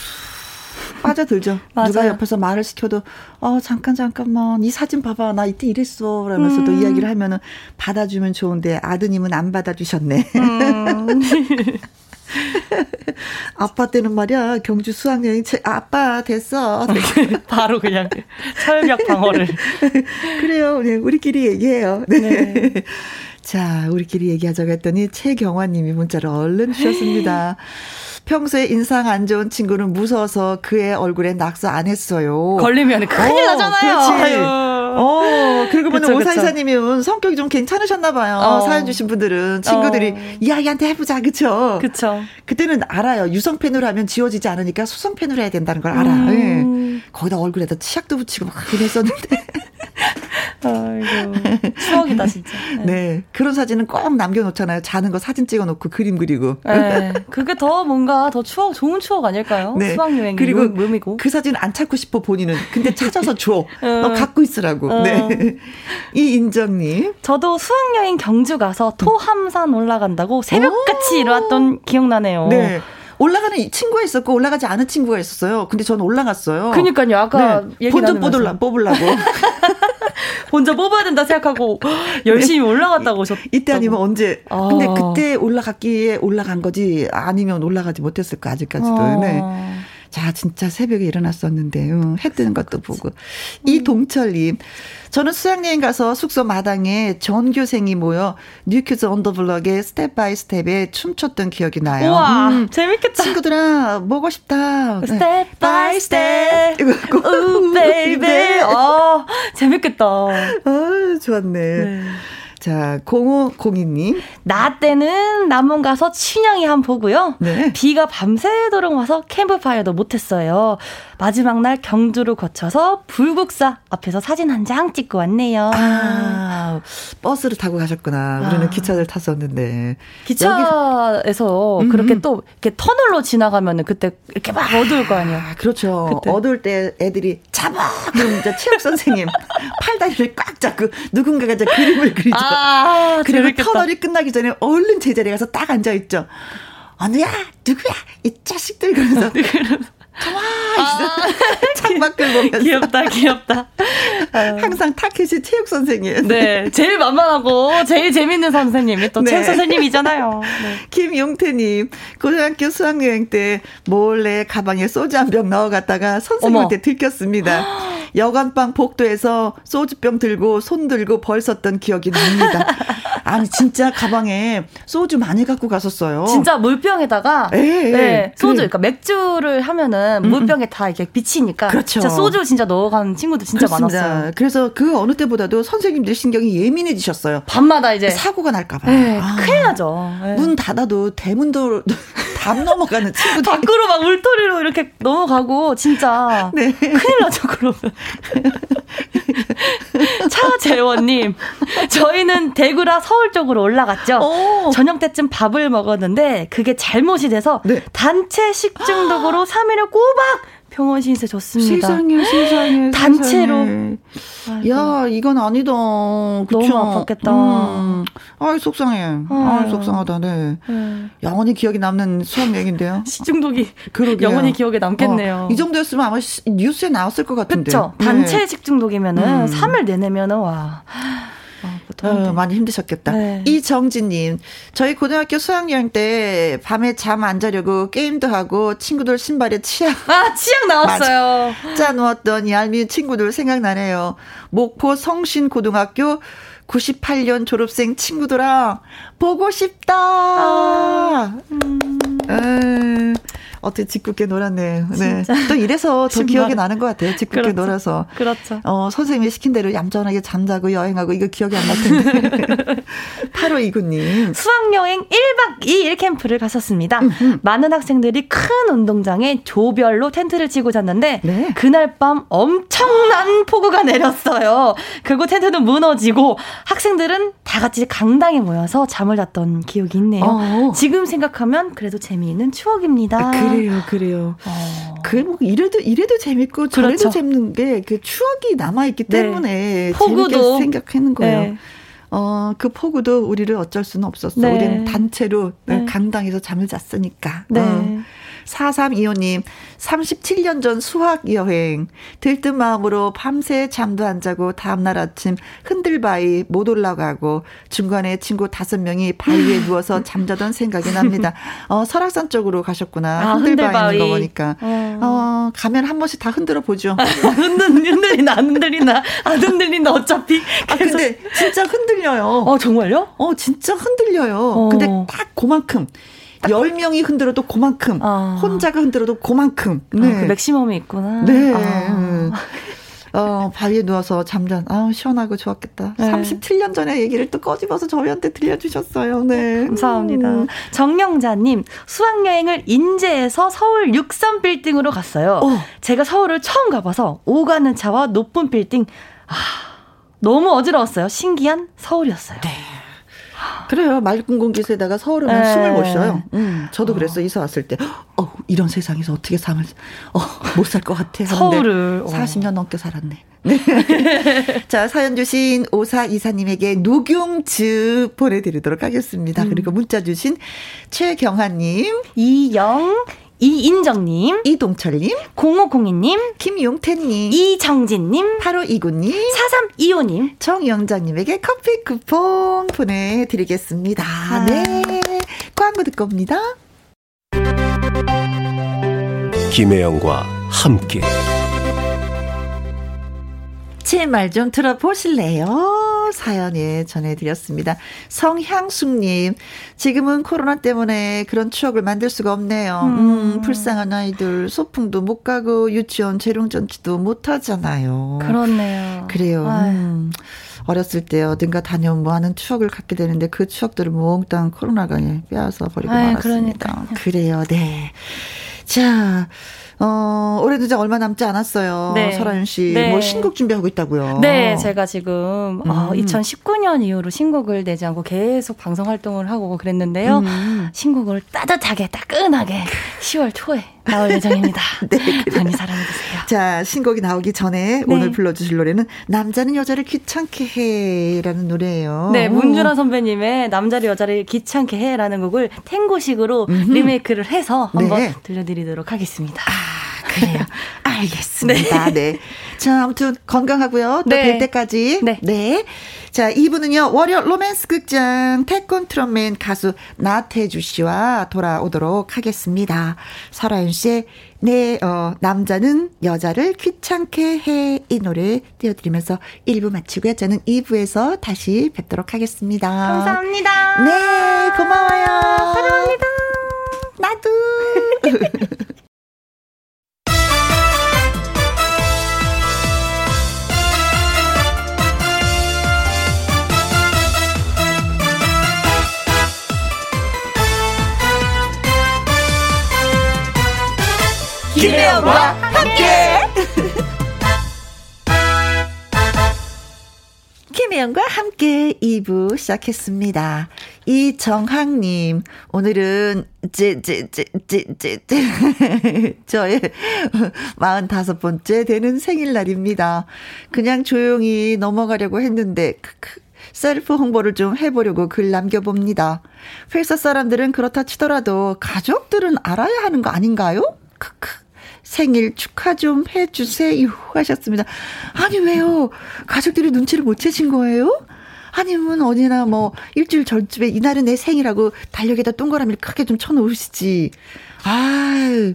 빠져들죠. 누가 옆에서 말을 시켜도 어 잠깐 잠깐만 이 사진 봐봐 나 이때 이랬어 그러면서도 음. 이야기를 하면은 받아주면 좋은데 아드님은 안 받아주셨네. 음. 아빠 때는 말이야 경주 수학여행 아빠 됐어 바로 그냥 철벽 방어를 그래요 네, 우리끼리 얘기해요 네. 네. 자 우리끼리 얘기하자고 했더니 최경화님이 문자를 얼른 주셨습니다 평소에 인상 안 좋은 친구는 무서워서 그의 얼굴에 낙서 안 했어요. 걸리면 큰일 어, 나잖아요. 그렇지. 어, 그리고 보면 오사이사님은 성격이 좀 괜찮으셨나 봐요. 어. 사연 주신 분들은 친구들이 어. 이 아이한테 해보자, 그쵸? 그쵸. 그때는 알아요. 유성펜으로 하면 지워지지 않으니까 수성펜으로 해야 된다는 걸 알아. 음. 예. 거기다 얼굴에다 치약도 붙이고 막 그랬었는데. 아이고. 추억이다, 진짜. 네. 네. 그런 사진은 꼭 남겨놓잖아요. 자는 거 사진 찍어놓고 그림 그리고. 네. 그게 더 뭔가 더 추억, 좋은 추억 아닐까요? 네. 수학여행 그리고 묘미고. 그 사진 안 찾고 싶어 본인은. 근데 찾아서 줘. 어. 너 갖고 있으라고. 어. 네. 이인정님. 저도 수학여행 경주 가서 토함산 올라간다고 새벽같이 일어났던 기억나네요. 네. 올라가는 친구가 있었고 올라가지 않은 친구가 있었어요. 근데 저는 올라갔어요. 그니까요. 아까 네. 본전 뽑으려, 뽑으려고. 본전 뽑아야 된다 생각하고 열심히 네. 올라갔다고 오셨. 이때 아니면 언제? 아. 근데 그때 올라갔기에 올라간 거지 아니면 올라가지 못했을까 아직까지도. 아. 네. 자, 진짜 새벽에 일어났었는데, 요해 뜨는 것도 보고. 음. 이동철님, 저는 수학여행 가서 숙소 마당에 전교생이 모여 뉴큐즈 언더블럭의 스텝 바이 스텝에 춤췄던 기억이 나요. 와 음, 재밌겠다. 친구들아, 보고 싶다. Step by step. Ooh, baby. 어, 재밌겠다. 아, 좋았네. 네. 자, 0502님. 나 때는 남원 가서 춘향이 한 보고요. 네. 비가 밤새도록 와서 캠프파이어도 못했어요. 마지막 날 경주를 거쳐서 불국사 앞에서 사진 한 장 찍고 왔네요. 아, 버스를 타고 가셨구나. 우리는 아. 기차를 탔었는데. 기차에서 여기... 그렇게 또 이렇게 터널로 지나가면은 그때 이렇게 막 어두울 거 아니에요. 아, 그렇죠. 그때. 어두울 때 애들이 잡아! 그럼 이제 체육 선생님 팔다리를 꽉 잡고 누군가가 이제 그림을 그리죠. 아, 그리고 재밌겠다. 터널이 끝나기 전에 얼른 제자리에 가서 딱 앉아있죠. 어느야? 누구야? 이 자식들 그러면서. 좋아! 아, 창밖을 보면서. 귀엽다, 귀엽다. 항상 타켓이 체육 선생님. 네. 제일 만만하고 제일 재밌는 선생님이 또 네. 체육 선생님이잖아요. 네. 김용태님, 고등학교 수학여행 때 몰래 가방에 소주 한 병 넣어갔다가 선생님한테 들켰습니다. 여관방 복도에서 소주병 들고 손 들고 벌 썼던 기억이 납니다. 아니 진짜 가방에 소주 많이 갖고 갔었어요. 진짜 물병에다가 에, 예, 에, 예. 네, 소주 그러니까 맥주를 하면은 음, 음. 물병에 다 이렇게 비치니까 그렇죠. 진짜 소주 진짜 넣어가는 친구들 진짜 그렇습니다. 많았어요. 그래서 그 어느 때보다도 선생님들 신경이 예민해지셨어요. 밤마다 이제 사고가 날까봐. 네, 아, 큰일 나죠. 네. 문 닫아도 대문도 담 넘어가는 친구들 밖으로 막 울토리로 이렇게 넘어가고 진짜 네. 큰일 나죠 그러면. 차재원님, 저희는 대구라 서울 쪽으로 올라갔죠. 오. 저녁 때쯤 밥을 먹었는데 그게 잘못이 돼서 네. 단체 식중독으로 3일을 꼬박 병원 신세 줬습니다. 세상에, 세상에. 단체로. 세상에. 야, 이건 아니다. 그쵸? 너무 아팠겠다. 음. 아이, 속상해. 아, 이 속상하다, 네. 네. 영원히 기억에 남는 수학여행인데요. 식중독이. 그러게요. 영원히 기억에 남겠네요. 어, 이 정도였으면 아마 뉴스에 나왔을 것 같은데. 그쵸. 단체 네. 식중독이면은 음. 3일 내내면은, 와. 어, 많이 힘드셨겠다. 네. 이정진님, 저희 고등학교 수학여행 때 밤에 잠 안 자려고 게임도 하고 친구들 신발에 치약. 아, 치약 나왔어요. 짜 놓았던 얄미운 친구들 생각나네요. 목포 성신고등학교 98년 졸업생 친구들아, 보고 싶다. 아, 음. 어떻게 짓궂게 놀았네. 네. 또 이래서 더 기억이 나는 것 같아요. 짓궂게 그렇죠. 놀아서. 그렇죠. 어, 선생님이 시킨 대로 얌전하게 잠자고 여행하고 이거 기억이 안 날 텐데. 8호 이구님. 수학여행 1박 2일 캠프를 갔었습니다. 음흠. 많은 학생들이 큰 운동장에 조별로 텐트를 치고 잤는데 네. 그날 밤 엄청난 폭우가 내렸어요. 그리고 텐트는 무너지고 학생들은 다 같이 강당에 모여서 잠을 잤던 기억이 있네요. 어. 지금 생각하면 그래도 재미있는 추억입니다. 아, 그래 요, 그래요. 어. 그뭐 이래도 이래도 재밌고 저래도 그렇죠. 재밌는 게 그 추억이 남아 있기 네. 때문에 포구도. 재밌게 생각하는 거예요. 네. 어, 그 폭우도 우리를 어쩔 수는 없었어. 네. 우리는 단체로 네. 강당에서 잠을 잤으니까. 네. 어. 4325님, 37년 전 수학 여행. 들뜬 마음으로 밤새 잠도 안 자고 다음날 아침 흔들바위 못 올라가고 중간에 친구 다섯 명이 바위에 누워서 잠자던 생각이 납니다. 어, 설악산 쪽으로 가셨구나. 아, 흔들바위 있는 거 보니까. 어. 어, 가면 한 번씩 다 흔들어 보죠. 흔들, 흔들리나, 안 흔들리나, 안 흔들린다, 어차피. 아, 근데 진짜 흔들려요. 어, 정말요? 어, 진짜 흔들려요. 어. 근데 딱 그만큼. 10명이 흔들어도 그만큼, 아. 혼자가 흔들어도 그만큼. 아, 네. 아, 그 맥시멈이 있구나. 네. 아. 어, 바위에 누워서 잠잔, 아 시원하고 좋았겠다. 네. 37년 전에 얘기를 또 꺼집어서 저희한테 들려주셨어요. 네. 감사합니다. 음. 정영자님, 수학여행을 인제에서 서울 6선 빌딩으로 갔어요. 어. 제가 서울을 처음 가봐서 오가는 차와 높은 빌딩, 아, 너무 어지러웠어요. 신기한 서울이었어요. 네. 그래요. 맑은 공기에다가 서울은 네. 숨을 못 쉬어요. 음, 저도 어. 그랬어 이사 왔을 때. 어, 이런 세상에서 어떻게 삶을 어, 못 살 것 같아. 서울을 40년 어. 넘게 살았네. 네. 자, 사연 주신 오사 이사님에게 녹용즙 보내드리도록 하겠습니다. 음. 그리고 문자 주신 최경환님, 이영, 이인정님, 이동철님, 0502님, 김용태님, 이정진님, 8529님, 4325님, 정영자님에게 커피 쿠폰 보내드리겠습니다. 아. 네. 광고 듣고 옵니다. 김혜영과 함께. 제 말 좀 들어보실래요? 사연에 전해드렸습니다. 성향숙님, 지금은 코로나 때문에 그런 추억을 만들 수가 없네요. 음, 음 불쌍한 아이들, 소풍도 못 가고, 유치원 재롱전치도 못 하잖아요. 그렇네요. 그래요. 음. 어렸을 때 어딘가 다녀온 뭐 하는 추억을 갖게 되는데 그 추억들을 몽땅 코로나가 빼앗아 버리고 말았습니다. 그러니까요. 그래요, 네. 자, 어, 올해도 이제 얼마 남지 않았어요. 네. 설아윤 씨. 네. 뭐 신곡 준비하고 있다고요. 네, 제가 지금 음. 어, 2019년 이후로 신곡을 내지 않고 계속 방송 활동을 하고 그랬는데요. 음. 신곡을 따뜻하게 따끈하게 10월 초에 나올 예정입니다. 네, 많이 사랑해 주세요. 자, 신곡이 나오기 전에 네. 오늘 불러 주실 노래는 남자는 여자를 귀찮게 해라는 노래예요. 네, 문준아 선배님의 남자를 여자를 귀찮게 해라는 곡을 탱고식으로 음흠. 리메이크를 해서 한번 네. 들려드리도록 하겠습니다. 아. 그래요. 알겠습니다. 네. 네. 자, 아무튼 건강하고요. 또뵐 네. 때까지. 네. 네. 자, 2부는요, 월요 로맨스 극장 태권 트럼맨 가수 나태주 씨와 돌아오도록 하겠습니다. 설아윤 씨의 네, 어, 남자는 여자를 귀찮게 해. 이 노래 띄워드리면서 1부 마치고요. 저는 2부에서 다시 뵙도록 하겠습니다. 감사합니다. 네, 고마워요. 사랑합니다. 나도. 김혜영과 함께. 김혜영과 함께 2부 시작했습니다. 이정학님, 오늘은, 제, 제, 제, 제, 제, 제, 저의 45번째 되는 생일날입니다. 그냥 조용히 넘어가려고 했는데, 크크. 셀프 홍보를 좀 해보려고 글 남겨봅니다. 회사 사람들은 그렇다 치더라도 가족들은 알아야 하는 거 아닌가요? 크크. 생일 축하 좀 해주세요 하셨습니다. 아니 왜요? 가족들이 눈치를 못 채신 거예요? 아니면 어디나 뭐 일주일 전쯤에 이날은 내 생일하고 달력에다 동그라미를 크게 좀 쳐놓으시지. 아유.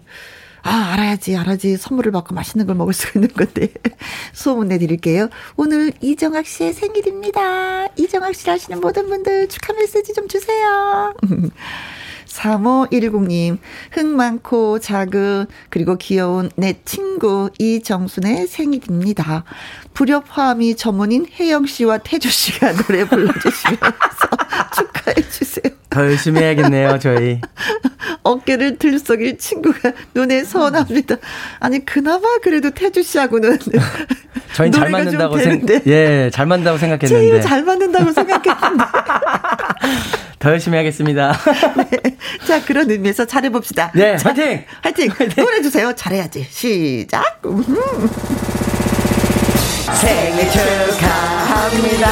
아, 알아야지, 알아야지. 선물을 받고 맛있는 걸 먹을 수 있는 건데. 소문 내드릴게요. 오늘 이정학 씨의 생일입니다. 이정학 씨 아시는 모든 분들 축하 메시지 좀 주세요. 3510님, 흥 많고 작은, 그리고 귀여운 내 친구 이정순의 생일입니다. 불협화음이 전문인 혜영 씨와 태주 씨가 노래 불러주시면서 축하해 주세요. 더 열심히 해야겠네요, 저희. 어깨를 들썩일 친구가 눈에 선합니다. 아니, 그나마 그래도 태주 씨하고는. 저희 잘 맞는다고 생, 예, 잘 맞는다고 생각했는데. 제일 잘 맞는다고 생각했는데. 더 열심히 하겠습니다. 네. 자, 그런 의미에서 잘해봅시다. 네, 자, 화이팅! 화이팅! 화이팅! 노래 주세요. 잘해야지. 시작! 생일 축하합니다.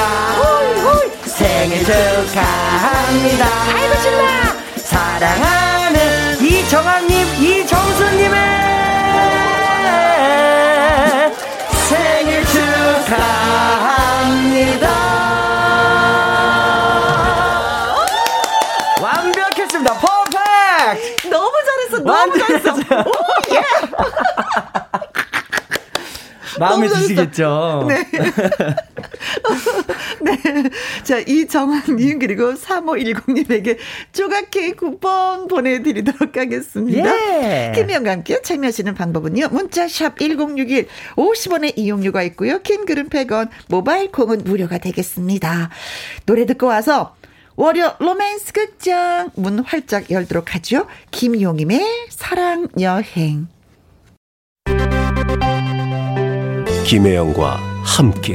생일 축하합니다. 아이고, 신나! 사랑하는 이정아님, 이정수님의 생일 축하합니다. 너무 잘했어. 오, 예. 마음에 드시겠죠? 네. 네. 자, 이정환님, 그리고 3510님에게 조각 케이크 쿠폰 보내드리도록 하겠습니다. 예. 김희영과 함께 참여하시는 방법은요. 문자샵 1061, 50원의 이용료가 있고요. 킹글은 100원, 모바일 콩은 무료가 되겠습니다. 노래 듣고 와서 월요 로맨스 극장 문 활짝 열도록 하죠. 김용임의 사랑 여행. 김혜영과 함께.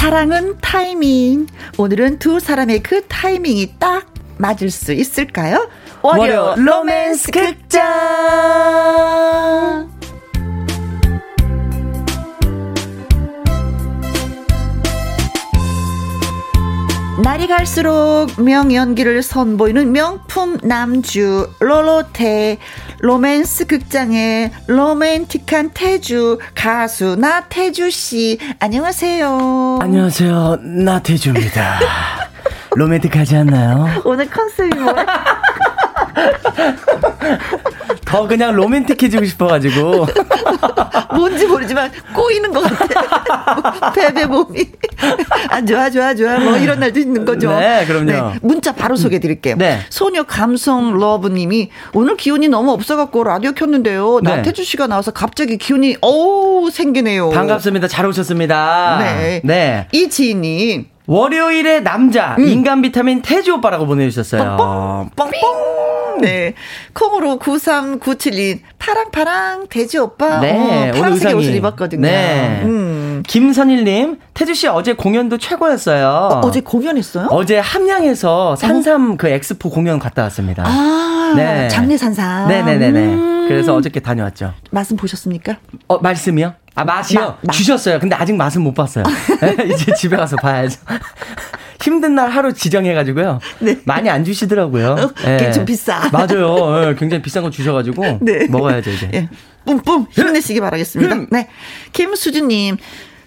사랑은 타이밍. 오늘은 두 사람의 그 타이밍이 딱 맞을 수 있을까요? 월요 로맨스 극장! 날이 갈수록 명연기를 선보이는 명품 남주 로로테 로맨스 극장의 로맨틱한 태주 가수 나태주 씨 안녕하세요. 안녕하세요. 나태주입니다. 로맨틱하지 않나요? 오늘 컨셉이 뭐야? 더 그냥 로맨틱해지고 싶어가지고. 뭔지 모르지만 꼬이는 것 같아. 베베 몸이. 아, 좋아, 좋아, 좋아. 뭐 이런 날도 있는 거죠. 네, 그럼요. 네, 문자 바로 소개해 드릴게요. 네. 소녀 감성 러브님이 오늘 기운이 너무 없어갖고 라디오 켰는데요. 네. 나태주 씨가 나와서 갑자기 기운이, 어우, 생기네요. 반갑습니다. 잘 오셨습니다. 네. 네. 이 지인님. 월요일의 남자, 음. 인간 비타민 태주 오빠라고 보내주셨어요. 뻥뻥. 뻥뻥. 네. 콩으로 9397님, 파랑파랑, 돼지 오빠. 네. 어, 파란색 옷을 입었거든요. 네. 음. 김선일님, 태주씨 어제 공연도 최고였어요. 어, 제 공연했어요? 어제 함양에서 산삼 어? 그 엑스포 공연 갔다 왔습니다. 아, 네. 장례 산삼. 네네네네. 음. 그래서 어저께 다녀왔죠. 말씀 보셨습니까? 어, 말씀이요? 아, 맛이요? 마, 마. 주셨어요. 근데 아직 맛은 못 봤어요. 이제 집에 가서 봐야죠. 힘든 날 하루 지정해가지고요. 네. 많이 안 주시더라고요. 어, 네. 좀 비싸. 맞아요. 네, 굉장히 비싼 거 주셔가지고. 네. 먹어야죠, 이제. 네. 뿜뿜 힘내시기 바라겠습니다. 음. 네. 김수진님,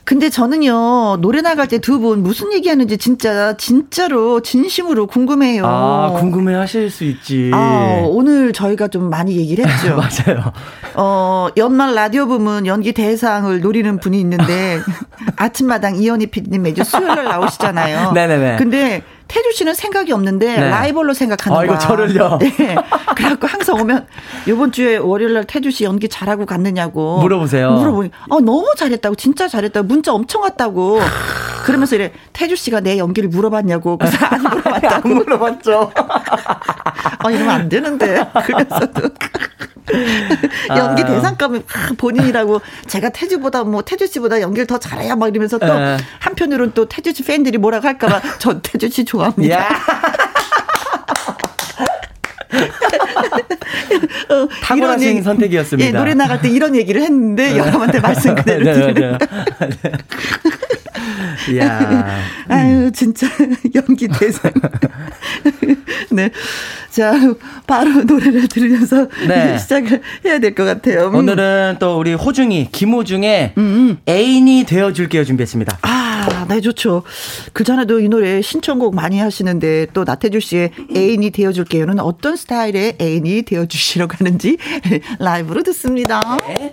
근데 저는요, 노래 나갈 때 두 분 무슨 얘기 하는지 진짜, 진짜로, 진심으로 궁금해요. 아, 궁금해 하실 수 있지. 아, 오늘 저희가 좀 많이 얘기를 했죠. 맞아요. 어, 연말 라디오 부문 연기 대상을 노리는 분이 있는데, 아침마당 이현희 PD님 매주 수요일 날 나오시잖아요. 네네네. 근데, 태주 씨는 생각이 없는데 네. 라이벌로 생각하는 거야. 아, 이거 저를요. 네. 그래갖고 항상 오면 이번 주에 월요일 날 태주 씨 연기 잘하고 갔느냐고 물어보세요. 물어보니 어 너무 잘했다고 진짜 잘했다고 문자 엄청 왔다고. 그러면서 이래 태주 씨가 내 연기를 물어봤냐고 그래서 안 물어봤다고 안 물어봤죠. 아 이러면 안 되는데 그래서도 연기 아. 대상감이 본인이라고 제가 태주보다 뭐 태주 씨보다 연기를 더 잘해야 막 이러면서 또 에. 한편으로는 또 태주 씨 팬들이 뭐라고 할까봐 저 태주 씨 좋아합니다. 어, 탁월하신 선택이었습니다. 예, 노래 나갈 때 이런 얘기를 했는데 네. 여러분한테 말씀 그대로 네, 드리는. 야 아유, 진짜 연기 대상. 네. 자, 바로 노래를 들으면서 네. 시작을 해야 될 것 같아요. 음. 오늘은 또 우리 호중이, 김호중의 음, 음. 애인이 되어줄게요 준비했습니다. 아, 네, 좋죠. 그 전에도 이 노래 신청곡 많이 하시는데 또 나태주 씨의 애인이 되어줄게요는 어떤 스타일의 애인이 되어주시려고 하는지 라이브로 듣습니다. 네.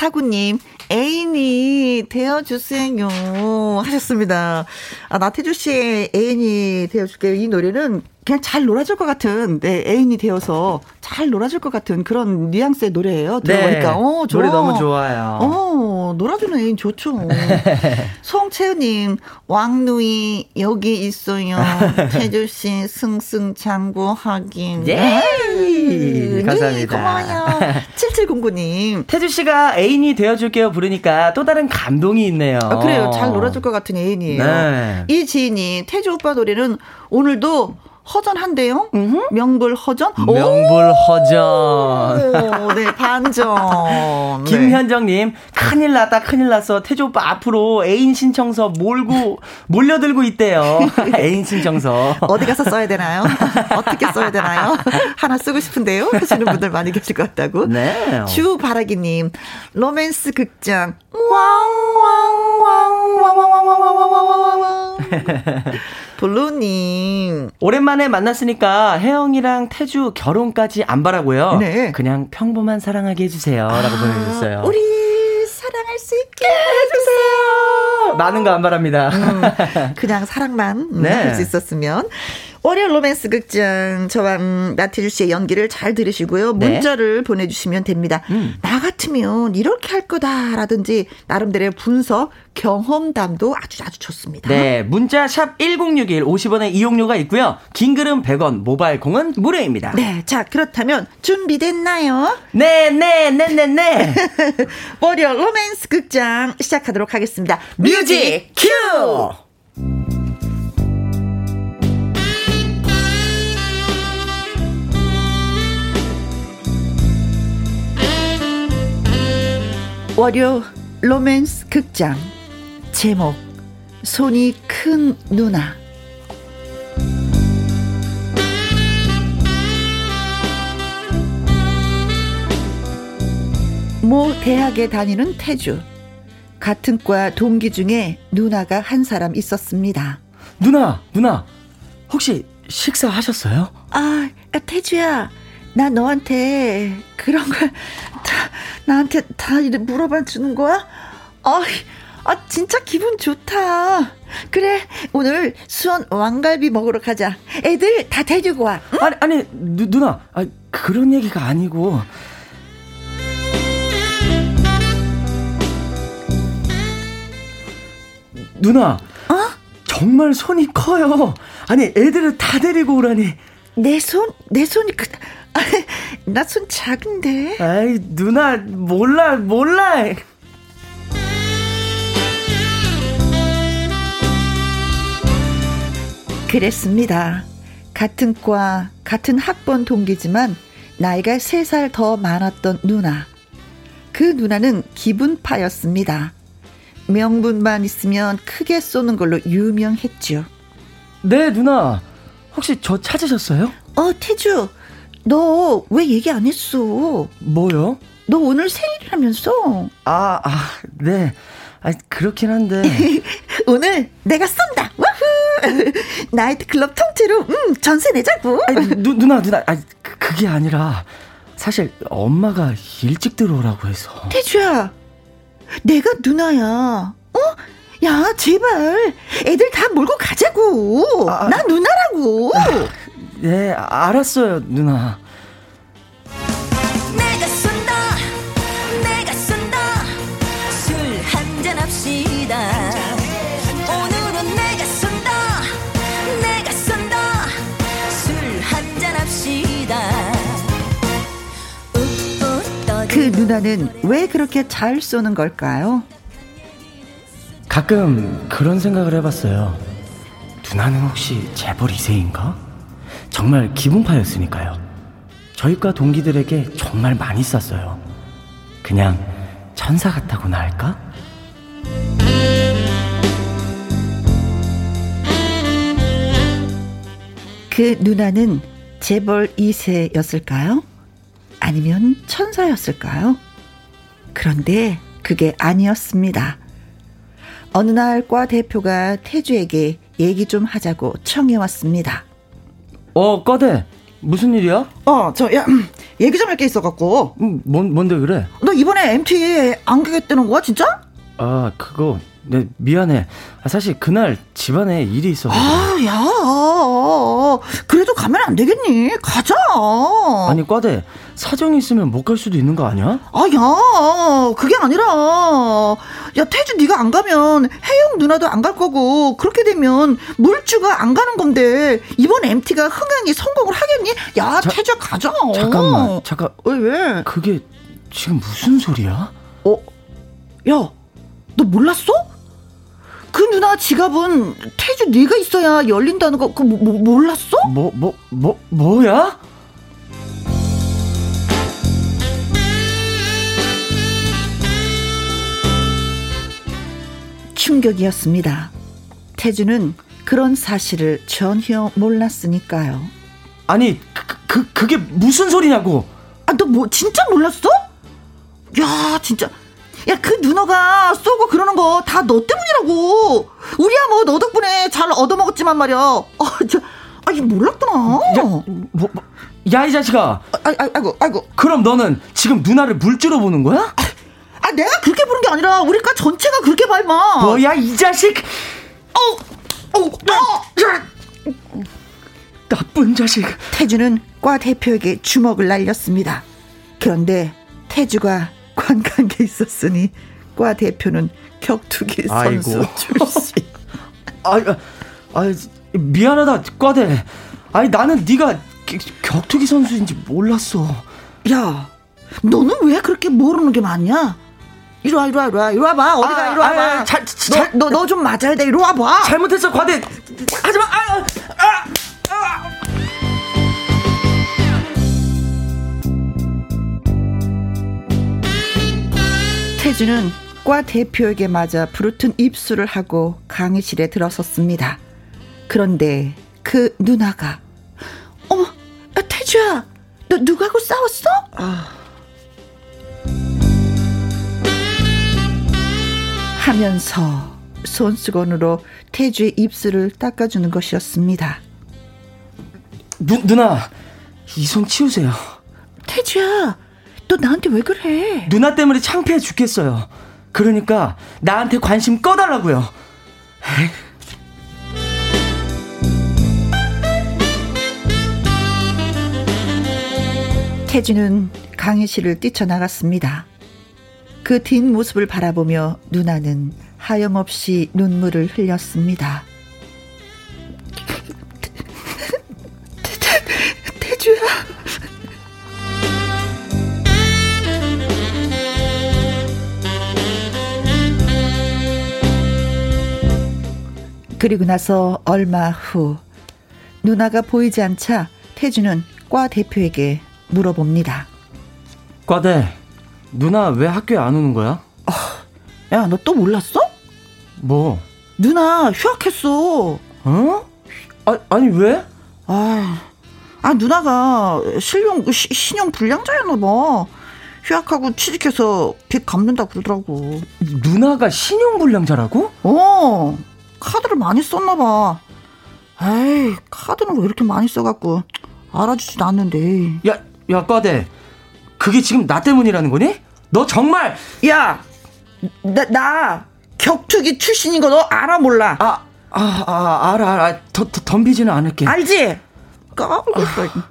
2049님, 애인이 되어주세요. 하셨습니다. 아, 나태주 씨의 애인이 되어줄게요. 이 노래는 그냥 잘 놀아줄 것 같은 네, 애인이 되어서 잘 놀아줄 것 같은 그런 뉘앙스의 노래예요. 들어보니까 네, 어, 좋아. 노래 너무 좋아요. 어, 놀아주는 애인 좋죠. 송채우님 왕누이 여기 있어요. 태주 씨 승승장구 하긴. 예. 네, 감사합니다. 고마워요. 7709님 태주 씨가 애인이 되어줄게요 부르니까 또 다른 감동이 있네요. 아, 그래요. 잘 놀아줄 것 같은 애인이에요. 네. 이 지인이 태주 오빠 노래는 오늘도 허전한데요? 음흠. 명불 허전? 명불 허전. 네, 반전. 김현정님, 네. 큰일 났다, 큰일 났어. 태조 오빠 앞으로 애인 신청서 몰고, 몰려들고 있대요. 애인 신청서. 어디 가서 써야 되나요? 어떻게 써야 되나요? 하나 쓰고 싶은데요? 하시는 분들 많이 계실 것 같다고. 네. 주바라기님, 로맨스 극장. 왕 왕 왕 왕 왕 왕 왕 왕 왕 왕 왕. 블루님. 오랜만에 만났으니까 혜영이랑 태주 결혼까지 안 바라고요. 네. 그냥 평범한 사랑하게 해주세요. 라고 아, 보내주셨어요. 우리 사랑할 수 있게 해주세요. 많은 거 안 바랍니다. 음, 그냥 사랑만 네. 할수 있었으면. 월요 로맨스 극장 저와 나태주 씨의 연기를 잘 들으시고요. 네. 문자를 보내주시면 됩니다. 음. 나 같으면 이렇게 할 거다라든지 나름대로의 분석, 경험담도 아주 아주 좋습니다. 네, 문자 샵 1061, 50원의 이용료가 있고요. 긴 글은 100원, 모바일 콩은 무료입니다. 네, 자 그렇다면 준비됐나요? 네, 네, 네, 네, 네. 월요 로맨스 극장 시작하도록 하겠습니다. music 큐! 월요 로맨스 극장. 제목 손이 큰 누나. 모 대학에 다니는 태주. 같은 과 동기 중에 누나가 한 사람 있었습니다. 누나, 누나, 혹시 식사하셨어요? 아, 태주야, 나 너한테 그런 걸 다, 나한테 다 물어봐 주는 거야? 아, 아, 진짜 기분 좋다. 그래, 오늘 수원 왕갈비 먹으러 가자. 애들 다 데리고 와. 응? 아니, 아니, 누, 누나, 아, 그런 얘기가 아니고. 누나. 어? 정말 손이 커요. 아니, 애들을 다 데리고 오라니. 내 손? 내 손이 크다. 나 손 작은데. 아이, 누나, 몰라, 몰라. 그랬습니다. 같은 과, 같은 학번 동기지만 나이가 3살 더 많았던 누나. 그 누나는 기분파였습니다. 명분만 있으면 크게 쏘는 걸로 유명했죠. 네, 누나. 혹시 저 찾으셨어요? 어, 태주. 너 왜 얘기 안 했어? 뭐요? 너 오늘 생일이라면서? 아, 아, 네. 아, 그렇긴 한데. 오늘 내가 쏜다. 와후! 나이트클럽 통째로, 음, 전세 내자고. 아니, 누, 누나, 누나, 아, 그, 그게 아니라, 사실 엄마가 일찍 들어오라고 해서. 태주야, 내가 누나야. 어? 야, 제발. 애들 다 몰고 가자고. 아, 아. 나 누나라고. 아, 네, 알았어요, 누나. 내가 쏜다, 내가 쏜다, 술 한잔 합시다. 오늘은 내가 쏜다, 내가 쏜다, 술 한잔 합시다. 그 누나는 왜 그렇게 잘 쏘는 걸까요? 가끔 그런 생각을 해봤어요. 누나는 혹시 재벌 2세인가? 정말 기분파였으니까요. 저희과 동기들에게 정말 많이 쌌어요. 그냥 천사 같다고나 할까? 그 누나는 재벌 2세였을까요? 아니면 천사였을까요? 그런데 그게 아니었습니다. 어느 날 과 대표가 태주에게 얘기 좀 하자고 청해왔습니다. 어, 꺼대. 무슨 일이야? 어, 저, 야, 음, 얘기 좀 할 게 있어갖고. 음, 뭔, 뭔데 그래? 너 이번에 MT 안 가겠다는 거야, 진짜? 아, 그거, 네, 미안해. 아, 사실 그날 집안에 일이 있어서. 아, 야. 그래도 가면 안 되겠니? 가자. 아니, 과대. 사정이 있으면 못 갈 수도 있는 거 아니야? 아, 야. 그게 아니라. 야, 태주 네가 안 가면 혜영 누나도 안 갈 거고 그렇게 되면 물주가 안 가는 건데 이번 MT가 흥행이 성공을 하겠니? 야, 자, 태주 가자. 잠깐만. 잠깐. 왜 왜? 그게 지금 무슨 소리야? 어? 야. 너 몰랐어? 그 누나 지갑은 태주 네가 있어야 열린다는 거 그거 뭐, 뭐, 몰랐어? 뭐 뭐 뭐 뭐, 야 충격이었습니다. 태주는 그런 사실을 전혀 몰랐으니까요. 아니 그, 그 그게 무슨 소리냐고? 아 너 뭐 진짜 몰랐어? 야 진짜 야, 그 누나가 쏘고 그러는 거 다 너 때문이라고. 우리야 뭐 너 덕분에 잘 얻어먹었지만 말이야. 아, 저, 아, 이 몰랐구나. 야, 뭐, 뭐, 야, 이 자식아. 아, 아, 아이고, 아이고. 그럼 너는 지금 누나를 물주로 보는 거야? 아, 내가 그렇게 보는 게 아니라 우리 과 전체가 그렇게 봐, 임마. 뭐야, 이 자식. 어, 어, 어. 나쁜 자식. 태주는 과 대표에게 주먹을 날렸습니다. 그런데 태주가 관광에 있었으니 과 대표는 격투기 선수 아이고. 출신. 아, 아, 미안하다 과대. 아니 나는 네가 격투기 선수인지 몰랐어. 야, 너는 왜 그렇게 모르는 게 많냐? 이리 와, 이리 와, 이리 와, 이리 와봐. 어디가, 아, 이리 와봐. 아, 잘, 잘, 너, 너 좀 맞아야 돼. 이리 와봐. 잘못했어, 과대. 하지 마. 아, 아, 아. 태주는 과 대표에게 맞아 부르튼 입술을 하고 강의실에 들어섰습니다. 그런데 그 누나가 어머 태주야 너 누구하고 싸웠어? 아. 하면서 손수건으로 태주의 입술을 닦아주는 것이었습니다. 누, 누나 이 손 치우세요. 태주야 너 나한테 왜 그래? 누나 때문에 창피해 죽겠어요. 그러니까 나한테 관심 꺼달라고요. 태주는 강의실을 뛰쳐나갔습니다. 그 뒷모습을 바라보며 누나는 하염없이 눈물을 흘렸습니다. 태주야. 그리고 나서 얼마 후 누나가 보이지 않자 태주는 과 대표에게 물어봅니다. 과대 누나 왜 학교에 안 오는 거야? 어, 야, 너 또 몰랐어? 뭐? 누나 휴학했어. 어? 아, 아니 왜? 아, 아 누나가 실용 시, 신용 불량자였나 봐. 휴학하고 취직해서 빚 갚는다 그러더라고. 누나가 신용 불량자라고? 어. 카드를 많이 썼나 봐. 에이, 카드는 왜 이렇게 많이 써갖고 알아주지도 않는데. 야, 야, 과대. 그게 지금 나 때문이라는 거니? 너 정말 야, 나, 나 격투기 출신인 거 너 알아 몰라? 아, 아, 아 알아, 알아. 더, 더 덤비지는 않을게. 알지? 까불겠어. 아.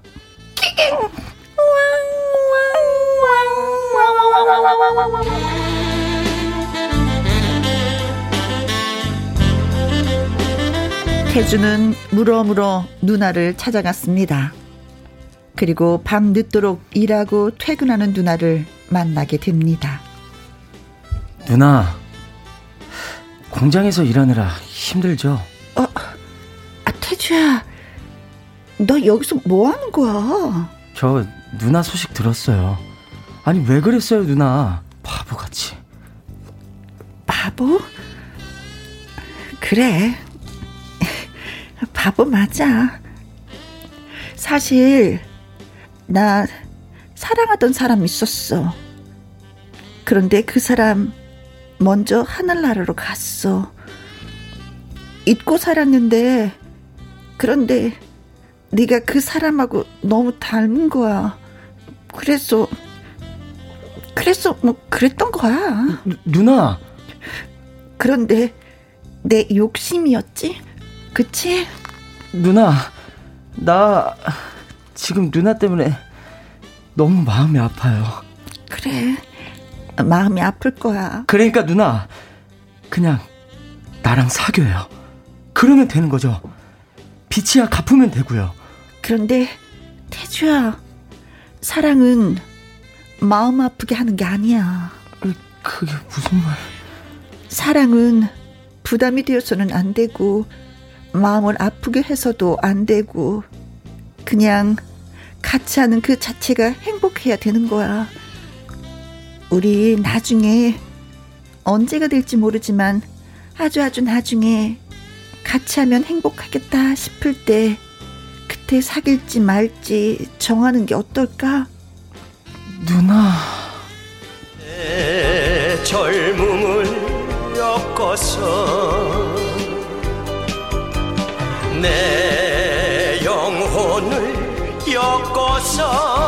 태주는 물어물어 누나를 찾아갔습니다. 그리고 밤 늦도록 일하고 퇴근하는 누나를 만나게 됩니다. 누나, 공장에서 일하느라 힘들죠? 어, 아, 태주야, 너 여기서 뭐 하는 거야? 저 누나 소식 들었어요. 아니, 왜 그랬어요, 누나? 바보같이. 바보? 그래. 바보 맞아. 사실 나 사랑하던 사람 있었어. 그런데 그 사람 먼저 하늘나라로 갔어. 잊고 살았는데 그런데 네가 그 사람하고 너무 닮은 거야. 그래서 그래서 뭐 그랬던 거야. 누나. 그런데 내 욕심이었지? 그치? 누나, 나 지금 누나 때문에 너무 마음이 아파요. 그래. 마음이 아플 거야. 그러니까 누나, 그냥 나랑 사귀어요. 그러면 되는 거죠. 빛이야 갚으면 되고요. 그런데 태주야, 사랑은 마음 아프게 하는 게 아니야. 그게 무슨 말? 사랑은 부담이 되어서는 안 되고 마음을 아프게 해서도 안 되고 그냥 같이 하는 그 자체가 행복해야 되는 거야. 우리 나중에 언제가 될지 모르지만 아주 아주 나중에 같이 하면 행복하겠다 싶을 때 그때 사귈지 말지 정하는 게 어떨까? 누나. 내 젊음을 엮어서 내 엮어서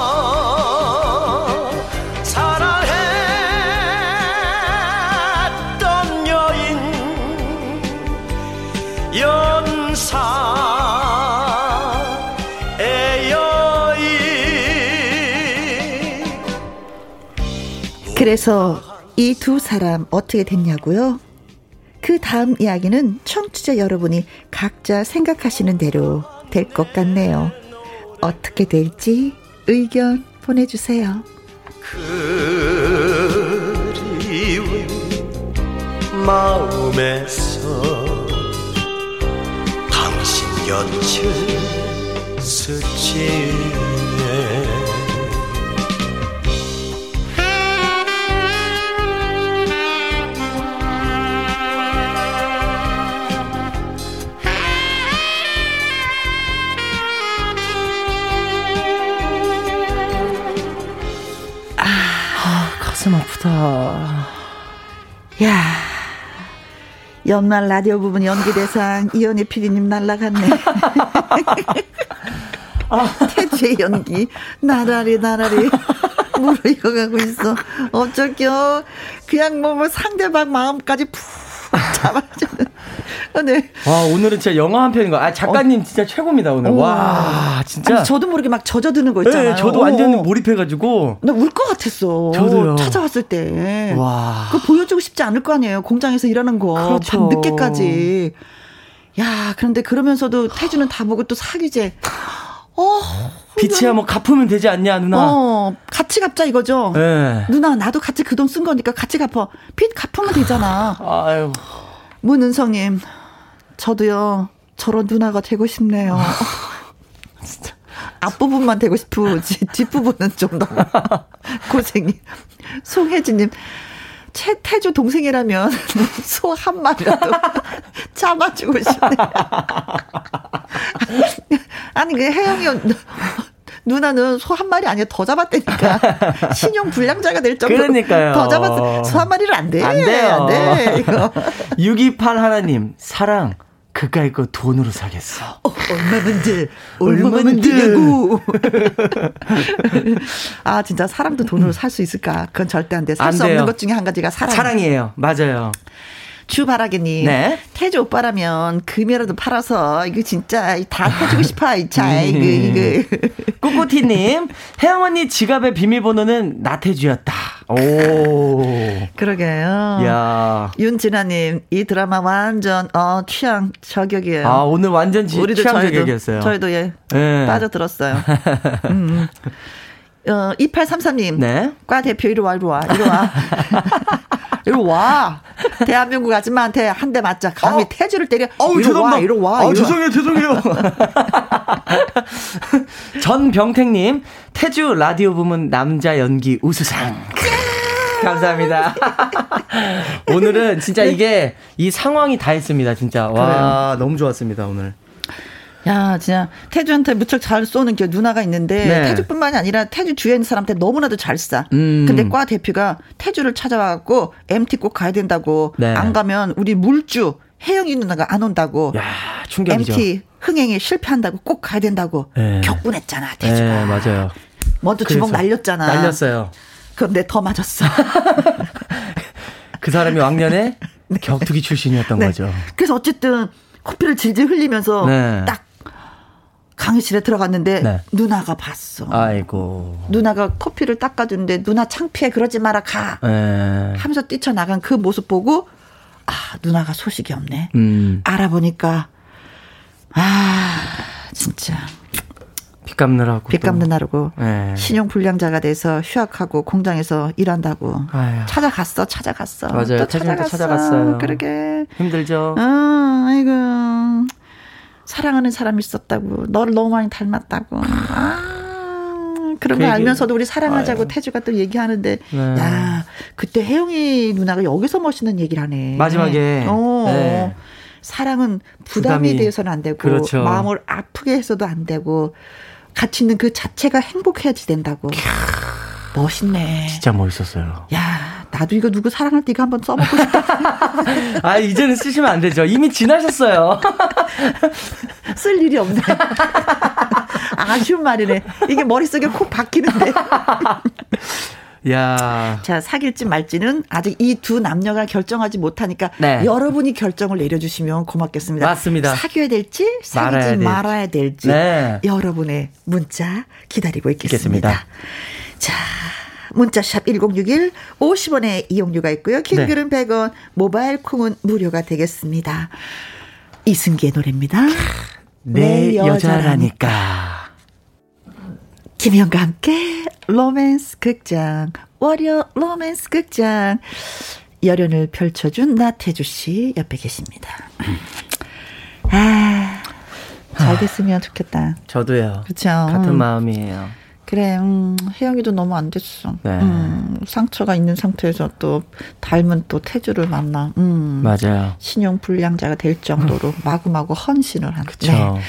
사랑했던 여인 여인 그래서 이 두 사람 어떻게 됐냐고요? 그 다음 이야기는 청취자 여러분이 각자 생각하시는 대로 될 것 같네요. 어떻게 될지 의견 보내주세요. 마음에서 당신 곁을 스치 가슴 아프다. 야 연말 라디오 부분 연기 대상 이연희 PD님 날라갔네. 태주의 연기 나라리 나라리 무르익어가고 있어. 어쩔겨. 그냥 뭐, 뭐 상대방 마음까지 푹 잡아주는. 네. 와, 오늘은 진짜 영화 한 편인 거. 아, 작가님 진짜 최고입니다, 오늘. 와, 진짜. 아니, 저도 모르게 막 젖어드는 거 있잖아요. 네, 저도 완전 몰입해가지고. 나 울 것 같았어. 저도요. 찾아왔을 때. 와. 그거 보여주고 싶지 않을 거 아니에요. 공장에서 일하는 거. 그렇죠. 밤 늦게까지. 야, 그런데 그러면서도 태주는 다 보고 또 사귀재. 어. 빛이야 뭐 갚으면 되지 않냐, 누나. 어, 같이 갚자 이거죠. 네. 누나, 나도 같이 그 돈 쓴 거니까 같이 갚아. 빚 갚으면 되잖아. 아유. 문은성님, 저도요, 저런 누나가 되고 싶네요. 진짜. 앞부분만 되고 싶으지, 뒷부분은 좀 너무 고생이. 송혜진님, 최태주 동생이라면 소 한 마리라도 잡아주고 싶네요. 아니, 그 혜영이 누나는 소 한 마리 아니야 더 잡았다니까 신용 불량자가 될 정도로 그러니까요. 더 잡았어 소 한 마리를 안 돼 안 돼요. 안 돼, 이거. 628 하나님, 사랑, 그까이 거 돈으로 사겠어. 어, 얼마면 돼 얼마면 되냐고 아 진짜 사랑도 돈으로 살 수 있을까 그건 절대 안 돼살안 수. 없는 것 중에 한 가지가 사랑 사랑이에요. 맞아요. 주바라기님 네. 태주 오빠라면 금이라도 팔아서 이거 진짜 다 해주고 싶어 이차 음. 이거 이거 꾸꾸티님, 혜영 언니 지갑의 비밀번호는 나태주였다. 오. 그러게요 야. 윤진아님, 이 드라마 완전, 어, 취향 저격이에요. 아, 오늘 완전 지, 우리도 취향 저희도, 저격이었어요. 저희도 예, 네. 빠져들었어요. 음. 어, 2833님. 네. 과 대표 이리 와, 이리 와, 이리 와. 이리 와. 대한민국 아줌마한테 한 대 맞자. 감히 어. 태주를 때려. 어우, 이리 와, 이리 와. 아, 이리 와. 죄송해요, 죄송해요. 전병택님, 태주 라디오 부문 남자 연기 우수상. 감사합니다. 오늘은 진짜 이게 이 상황이 다 했습니다, 진짜. 와, 너무 좋았습니다, 오늘. 야, 진짜 태주한테 무척 잘 쏘는 게 누나가 있는데 네. 태주뿐만이 아니라 태주 주위에 있는 사람한테 너무나도 잘 쏴. 음. 근데 과 대표가 태주를 찾아와갖고 MT 꼭 가야 된다고 네. 안 가면 우리 물주 혜영이 누나가 안 온다고 야, 충격이죠. MT 흥행에 실패한다고 꼭 가야 된다고 네. 격분했잖아 태주가. 네, 맞아요. 먼저 주먹 날렸잖아. 날렸어요. 그런데 더 맞았어. 그 사람이 왕년에 격투기 출신이었던 네. 거죠. 그래서 어쨌든 코피를 질질 흘리면서 네. 딱 강의실에 들어갔는데 네. 누나가 봤어. 아이고. 누나가 커피를 닦아주는데 누나 창피해 그러지 마라 가 예. 하면서 뛰쳐나간 그 모습 보고 아 누나가 소식이 없네. 음. 알아보니까 아 진짜 빚 갚느라고. 빚 나르고 예. 신용 불량자가 돼서 휴학하고 공장에서 일한다고 아유. 찾아갔어 찾아갔어 맞아요. 또 찾아갔어 찾아갔어요. 그러게 힘들죠. 아 아이고 사랑하는 사람이 있었다고 너를 너무 많이 닮았다고 아 그런 그거 얘기- 알면서도 우리 사랑하자고 아유. 태주가 또 얘기하는데 네. 야 그때 혜영이 누나가 여기서 멋있는 얘기를 하네 마지막에. 어. 네. 사랑은 부담이, 부담이- 되어서는 안 되고 그렇죠. 마음을 아프게 해서도 안 되고 같이 있는 그 자체가 행복해야지 된다고 멋있네 진짜 멋있었어요. 야 나도 이거 누구 사랑할 때 이거 한번 써먹고 싶다 아, 이제는 쓰시면 안 되죠. 이미 지나셨어요. 쓸 일이 없네 아쉬운 말이네 이게 머릿속에 콕 박히는데 야 자 사귈지 말지는 아직 이 두 남녀가 결정하지 못하니까 네. 여러분이 결정을 내려주시면 고맙겠습니다 맞습니다. 사귀어야 될지 사귀지 말아야 될지. 말아야 될지 네. 여러분의 문자 기다리고 있겠습니다. 있겠습니다. 자, 문자샵 1061 50원의 이용료가 있고요. 킹글은 네. 100원, 모바일 콩은 무료가 되겠습니다. 이승기의 노래입니다. 내 내 여자라니까. 김희영과 함께 로맨스 극장, 월요 로맨스 극장. 열연을 펼쳐준 나태주 씨 옆에 계십니다. 아, 잘 됐으면 좋겠다. 저도요. 그쵸. 같은 음. 마음이에요. 그래, 음, 혜영이도 너무 안 됐어. 네. 음, 상처가 있는 상태에서 또 닮은 또 태주를 만나. 음, 맞아요. 신용 불량자가 될 정도로 마구마구 헌신을 한. 그쵸. 네.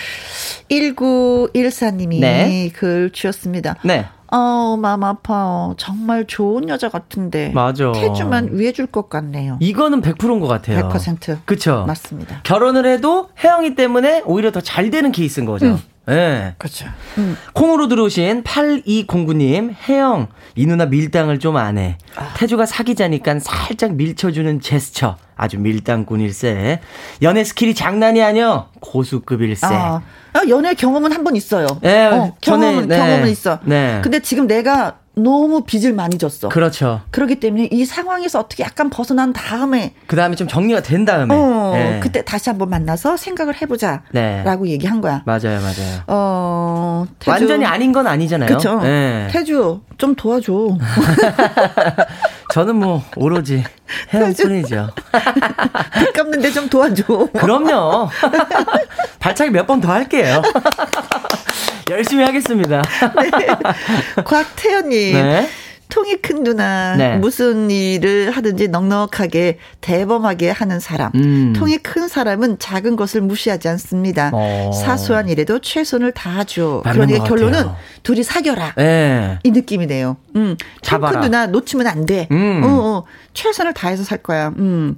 1914님이 네. 글 주셨습니다. 네. 어, 마음 아파요. 정말 좋은 여자 같은데. 맞아. 태주만 위해줄 것 같네요. 이거는 100%인 것 같아요. 100%. 그쵸. 맞습니다. 결혼을 해도 혜영이 때문에 오히려 더 잘 되는 케이스인 거죠. 예. 그렇죠. 음. 콩으로 들어오신 8209님, 혜영, 이 누나 밀당을 좀 안 해. 아. 태주가 사귀자니까 살짝 밀쳐주는 제스처. 아주 밀당꾼일세. 연애 skill이 장난이 아니여. 고수급일세. 아, 아, 연애 경험은 한 번 있어요. 네, 어, 경험은, 네. 경험은 있어. 네. 근데 지금 내가 너무 빚을 많이 졌어. 그렇죠. 그렇기 때문에 이 상황에서 어떻게 약간 벗어난 다음에 그 다음에 좀 정리가 된 다음에. 어, 예. 그때 다시 한번 만나서 생각을 해보자. 네. 라고 얘기한 거야. 맞아요, 맞아요. 어, 태주. 완전히 아닌 건 아니잖아요. 그쵸. 예. 태주, 좀 도와줘. 저는 뭐, 오로지 혜영뿐이죠. 빚 갚는데 좀 도와줘. 그럼요. 발차기 몇 번 더 할게요. 열심히 하겠습니다. 곽태연님. 네. 통이 큰 누나 네. 무슨 일을 하든지 넉넉하게 대범하게 하는 사람. 음. 통이 큰 사람은 작은 것을 무시하지 않습니다. 어. 사소한 일에도 최선을 다하죠. 그러니까 것 결론은. 둘이 사겨라. 예. 이 느낌이네요. 음. 통큰 누나 놓치면 안 돼. 음. 어, 어. 최선을 다해서 살 거야. 음.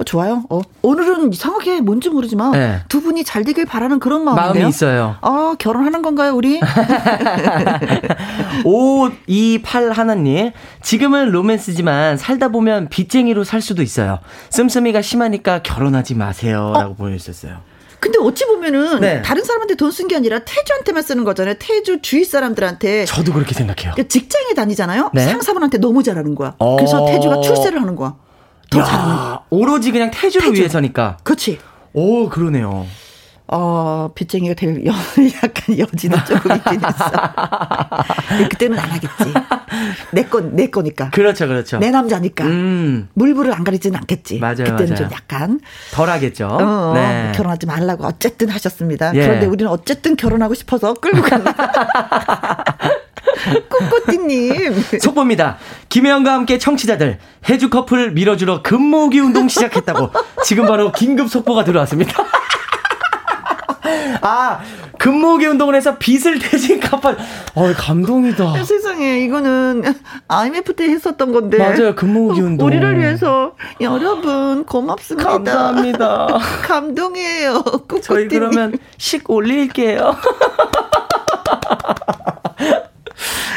어, 좋아요. 어, 오늘은 이상하게 뭔지 모르지만 네. 두 분이 잘 되길 바라는 그런 마음인데요. 마음이 있어요. 아, 결혼하는 건가요, 우리? 528 하나님. 지금은 로맨스지만 살다 보면 빚쟁이로 살 수도 있어요. 씀씀이가 심하니까 결혼하지 마세요. 라고 보내주셨어요. 근데 어찌 보면은 네. 다른 사람한테 돈 쓴 게 아니라 태주한테만 쓰는 거잖아요. 태주 주위 사람들한테 저도 그렇게 생각해요. 그러니까 직장에 다니잖아요. 네. 상사분한테 너무 잘하는 거야. 어. 그래서 태주가 출세를 하는 거야. 더 잘하는. 야, 오로지 그냥 태주를 태주. 위해서니까. 그렇지. 오, 그러네요. 어, 빚쟁이가 될 여, 약간 여지는 조금 있긴 했어. 근데 그때는 안 하겠지. 내 건, 내 거니까. 그렇죠, 그렇죠. 내 남자니까. 음, 물불을 안 가리지는 않겠지. 맞아요, 그때는 맞아요. 좀 약간 덜 하겠죠. 어, 네. 결혼하지 말라고 어쨌든 하셨습니다. 예. 그런데 우리는 어쨌든 결혼하고 싶어서 끌고 갑니다. 꽃꽃띠님. 속보입니다. 김혜영과 함께 청취자들 해주 커플 밀어주러 금모으기 운동 시작했다고 지금 바로 긴급 속보가 들어왔습니다. 아 근무기 운동을 해서 빚을 대신 갚아. 어, 감동이다. 세상에 이거는 IMF 때 했었던 건데. 맞아요, 근무기 운동. 우리를 위해서 여러분 고맙습니다. 감사합니다. 감동이에요. 저희 그러면 식 올릴게요.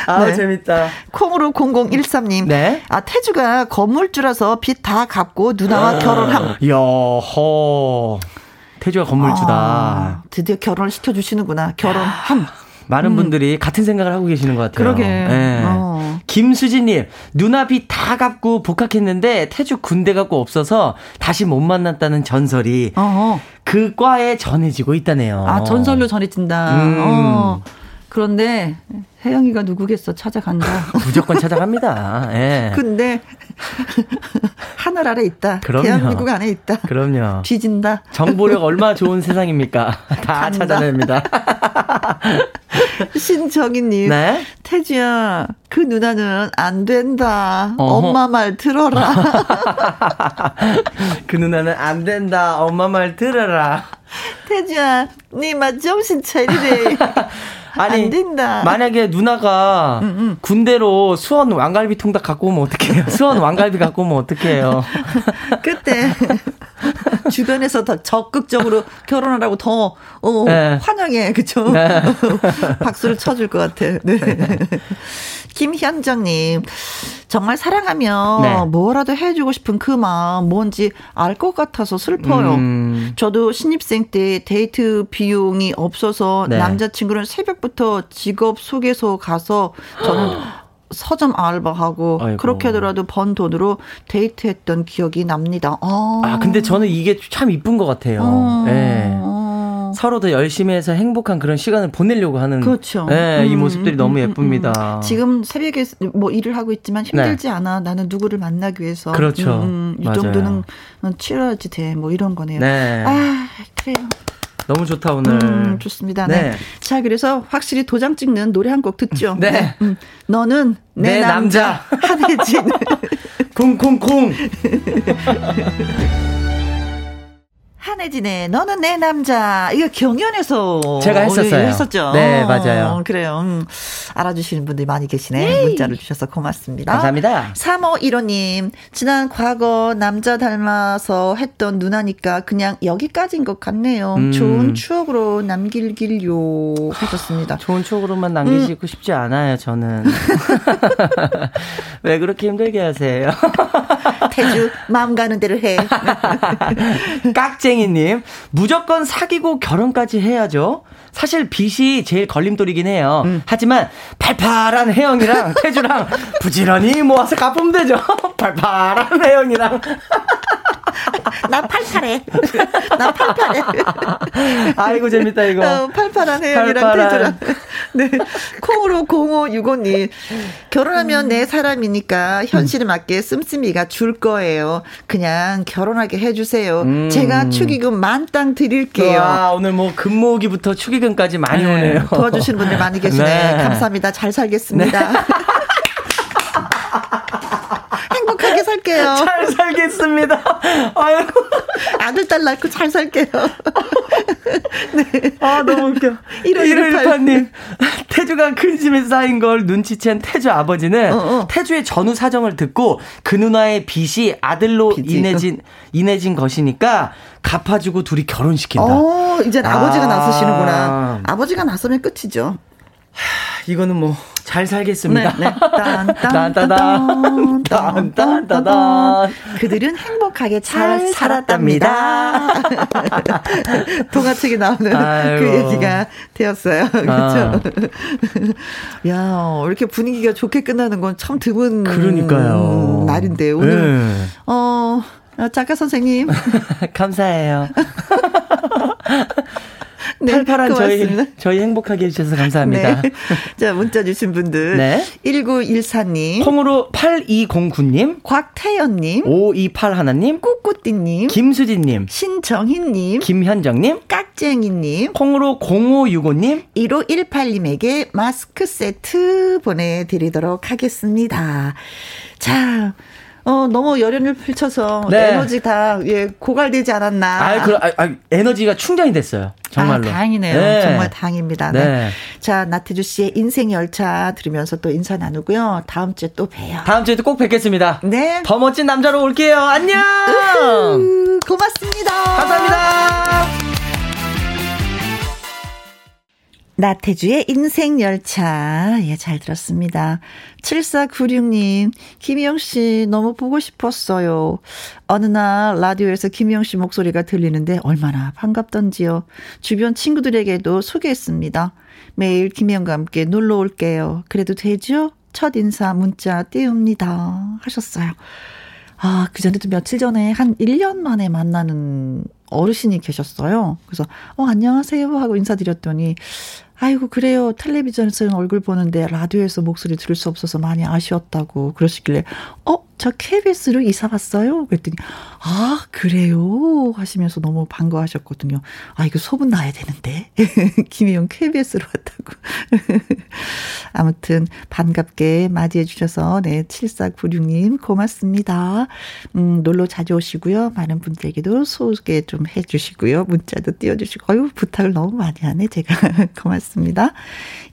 아, 네. 재밌다. 콩으로 0013님. 네. 아, 태주가 건물주라서 빚 다 갚고 누나와 결혼함. 여허. 태주가 건물주다. 아, 드디어 결혼을 시켜주시는구나. 결혼함. 많은 분들이 같은 생각을 하고 계시는 것 같아요. 음. 그러게. 예. 어. 김수진님, 누나 빚다 갚고 복학했는데 태주 군대 갖고 없어서 다시 못 만났다는 전설이 어, 어. 그 과에 전해지고 있다네요. 아, 전설로 전해진다. 음. 어. 그런데 혜영이가 누구겠어 찾아간다. 무조건 찾아갑니다. 예. 근데 하늘 아래 있다. 그럼요. 대한민국 안에 있다. 그럼요. 뒤진다. 정보력 얼마나 좋은 세상입니까? 다 간다. 찾아냅니다. 신정희님. 네. 태주야, 그 누나는 안 된다. 어허. 엄마 말 들어라. 그 누나는 안 된다. 엄마 말 들어라. 태주야, 니맛 정신 차리래. 아니, 안 된다. 만약에 누나가 군대로 수원 왕갈비 통닭 갖고 오면 어떡해요? 수원 왕갈비 갖고 오면 어떡해요? 그때 주변에서 더 적극적으로 결혼하라고 더 어, 네. 환영해, 그쵸? 네. 박수를 쳐줄 것 같아. 네. 김현정님, 정말 사랑하면 네. 뭐라도 해주고 싶은 그 마음 뭔지 알 것 같아서 슬퍼요. 음. 저도 신입생 때 데이트 비용이 없어서 네. 남자친구는 새벽부터 직업 소개소 가서 저는 서점 알바하고 아이고. 그렇게 하더라도 번 돈으로 데이트했던 기억이 납니다. 아, 아, 근데 저는 이게 참 이쁜 것 같아요. 어, 예. 어. 서로 더 열심히 해서 행복한 그런 시간을 보내려고 하는 그렇죠. 예, 이 음, 모습들이 음, 너무 음, 예쁩니다. 음. 지금 새벽에 뭐 일을 하고 있지만 힘들지 않아. 나는 누구를 만나기 위해서. 네. 그렇죠. 음, 이. 정도는 치러야지 돼. 뭐 이런 거네요. 네. 아, 그래요. 너무 좋다 오늘. 음, 좋습니다. 네. 네. 자, 그래서 확실히 도장 찍는 노래 한 곡 듣죠. 네. 음, 너는 내, 내 남자. 한혜진. 콩콩콩. 한혜진의 너는 내 남자. 이거 경연에서 제가 했었어요. 했었죠. 네, 맞아요. 어, 그래요. 음, 알아주시는 분들이 많이 계시네. 문자를 주셔서 고맙습니다. 감사합니다. 3515님, 지난 과거 남자 닮아서 했던 누나니까 그냥 여기까지인 것 같네요. 음. 좋은 추억으로 남길길요. 하셨습니다. 좋은 추억으로만 남기시고 음. 싶지 않아요, 저는. 왜 그렇게 힘들게 하세요? 태주, 마음 가는 대로 해. 깍쟁이님, 무조건 사귀고 결혼까지 해야죠. 사실 빚이 제일 걸림돌이긴 해요. 음. 하지만 팔팔한 혜영이랑 태주랑 부지런히 모아서 갚으면 되죠. 팔팔한 혜영이랑. 나 팔팔해. 나 팔팔해. 아이고 재밌다 이거. 어, 팔팔한 팔팔한. 태주랑. 네. 콩으로 0565님. 결혼하면 내 사람이니까 현실에 맞게 씀씀이가 줄 거예요. 그냥 결혼하게 해주세요. 음. 제가 축의금 만땅 드릴게요. 와, 오늘 뭐 근무기부터 축의금까지 많이 네, 오네요. 도와주시는 분들 많이 계시네. 네. 감사합니다. 잘 살겠습니다. 행복하게 살게요. 잘 살겠습니다. 아이고. 아들, 딸 낳고 잘 살게요. 아, 너무 웃겨. 1518. 1518님. 태주가 근심에 쌓인 걸 눈치챈 태주 아버지는 어, 어. 태주의 전후 사정을 듣고 그 누나의 빚이 아들로 빚이. 인해진, 인해진 것이니까 갚아주고 둘이 결혼시킨다. 어, 이제 아. 아버지가 나서시는구나. 아버지가 나서면 끝이죠. 이거는 뭐, 잘 살겠습니다. 네, 네. 딴따단, 딴딴따단. 그들은 행복하게 잘, 잘 살았답니다. 동화책에 나오는 아이고. 그 얘기가 되었어요. 그렇죠. 야, 이렇게 분위기가 좋게 끝나는 건 참 드문 그러니까요. 날인데 오늘 네. 어 작가 선생님 감사해요. 네, 팔팔한 고맙습니다. 저희, 저희 행복하게 해주셔서 감사합니다. 네. 자, 문자 주신 분들. 네. 1914님, 콩으로 8209님, 곽태연님, 5281님, 꾸꾸띠님, 김수진님, 신정희님, 김현정님, 깍쟁이님, 콩으로 0565님, 1518님에게 마스크 세트 보내드리도록 하겠습니다. 자, 어, 너무 열연을 펼쳐서 네. 에너지 다, 예, 고갈되지 않았나. 아, 그, 아, 아, 에너지가 충전이 됐어요. 정말로. 아, 다행이네요. 네. 정말 다행입니다. 네. 네. 자, 나태주 씨의 인생 열차 들으면서 또 인사 나누고요. 다음 주에 또 봬요. 다음 주에도 꼭 뵙겠습니다. 네. 더 멋진 남자로 올게요. 안녕! 음, 고맙습니다. 감사합니다! 나태주의 인생 열차. 예, 잘 들었습니다. 7496님, 김희영 씨 너무 보고 싶었어요. 어느 날 라디오에서 김희영 씨 목소리가 들리는데 얼마나 반갑던지요. 주변 친구들에게도 소개했습니다. 매일 김희영과 함께 놀러 올게요. 그래도 되죠? 첫 인사 문자 띄웁니다. 하셨어요. 아, 그 전에도 며칠 전에 한 1년 만에 만나는 어르신이 계셨어요. 그래서, 어, 안녕하세요. 하고 인사드렸더니, 아이고, 그래요. 텔레비전에서는 얼굴 보는데 라디오에서 목소리 들을 수 없어서 많이 아쉬웠다고 그러시길래, 어, 저 KBS로 이사 왔어요? 그랬더니, 아, 그래요? 하시면서 너무 반가워하셨거든요. 아, 이거 소문 나야 되는데. 김혜영 KBS로 왔다고. 아무튼, 반갑게 맞이해 주셔서, 네, 7496님, 고맙습니다. 음, 놀러 자주 오시고요. 많은 분들에게도 소개 좀 해 주시고요. 문자도 띄워주시고, 어유 부탁을 너무 많이 하네, 제가. 고맙습니다.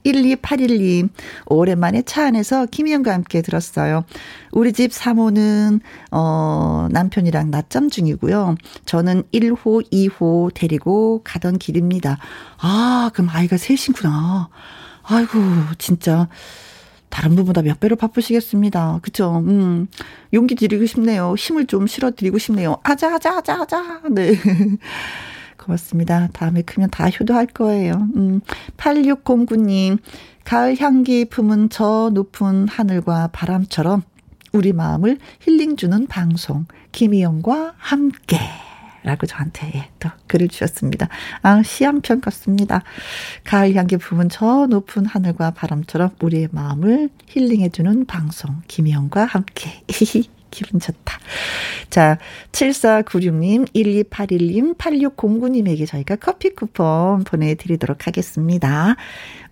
1281님, 오랜만에 차 안에서 김희영과 함께 들었어요. 우리 집 사모는, 어, 남편이랑 낮잠 중이고요. 저는 1호, 2호 데리고 가던 길입니다. 아, 그럼 아이가 셋이구나. 아이고, 진짜. 다른 분보다 몇 배로 바쁘시겠습니다. 그쵸? 음, 용기 드리고 싶네요. 힘을 좀 실어 드리고 싶네요. 아자, 아자, 아자, 아자. 네. 고맙습니다. 다음에 크면 다 효도할 거예요. 음, 8609님, 가을 향기 품은 저 높은 하늘과 바람처럼 우리 마음을 힐링 주는 방송, 김희영과 함께. 라고 저한테 예, 또 글을 주셨습니다. 아, 시 한 편 같습니다. 가을 향기 품은 저 높은 하늘과 바람처럼 우리의 마음을 힐링해주는 방송, 김희영과 함께. 기분 좋다. 자, 7496님, 1281님, 8609님에게 저희가 커피 쿠폰 보내드리도록 하겠습니다.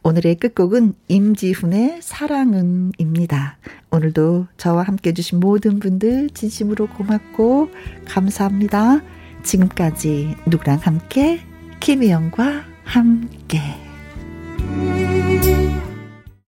오늘의 끝곡은 임지훈의 사랑은입니다. 오늘도 저와 함께 해주신 모든 분들 진심으로 고맙고 감사합니다. 지금까지 누구랑 함께, 김혜영과 함께.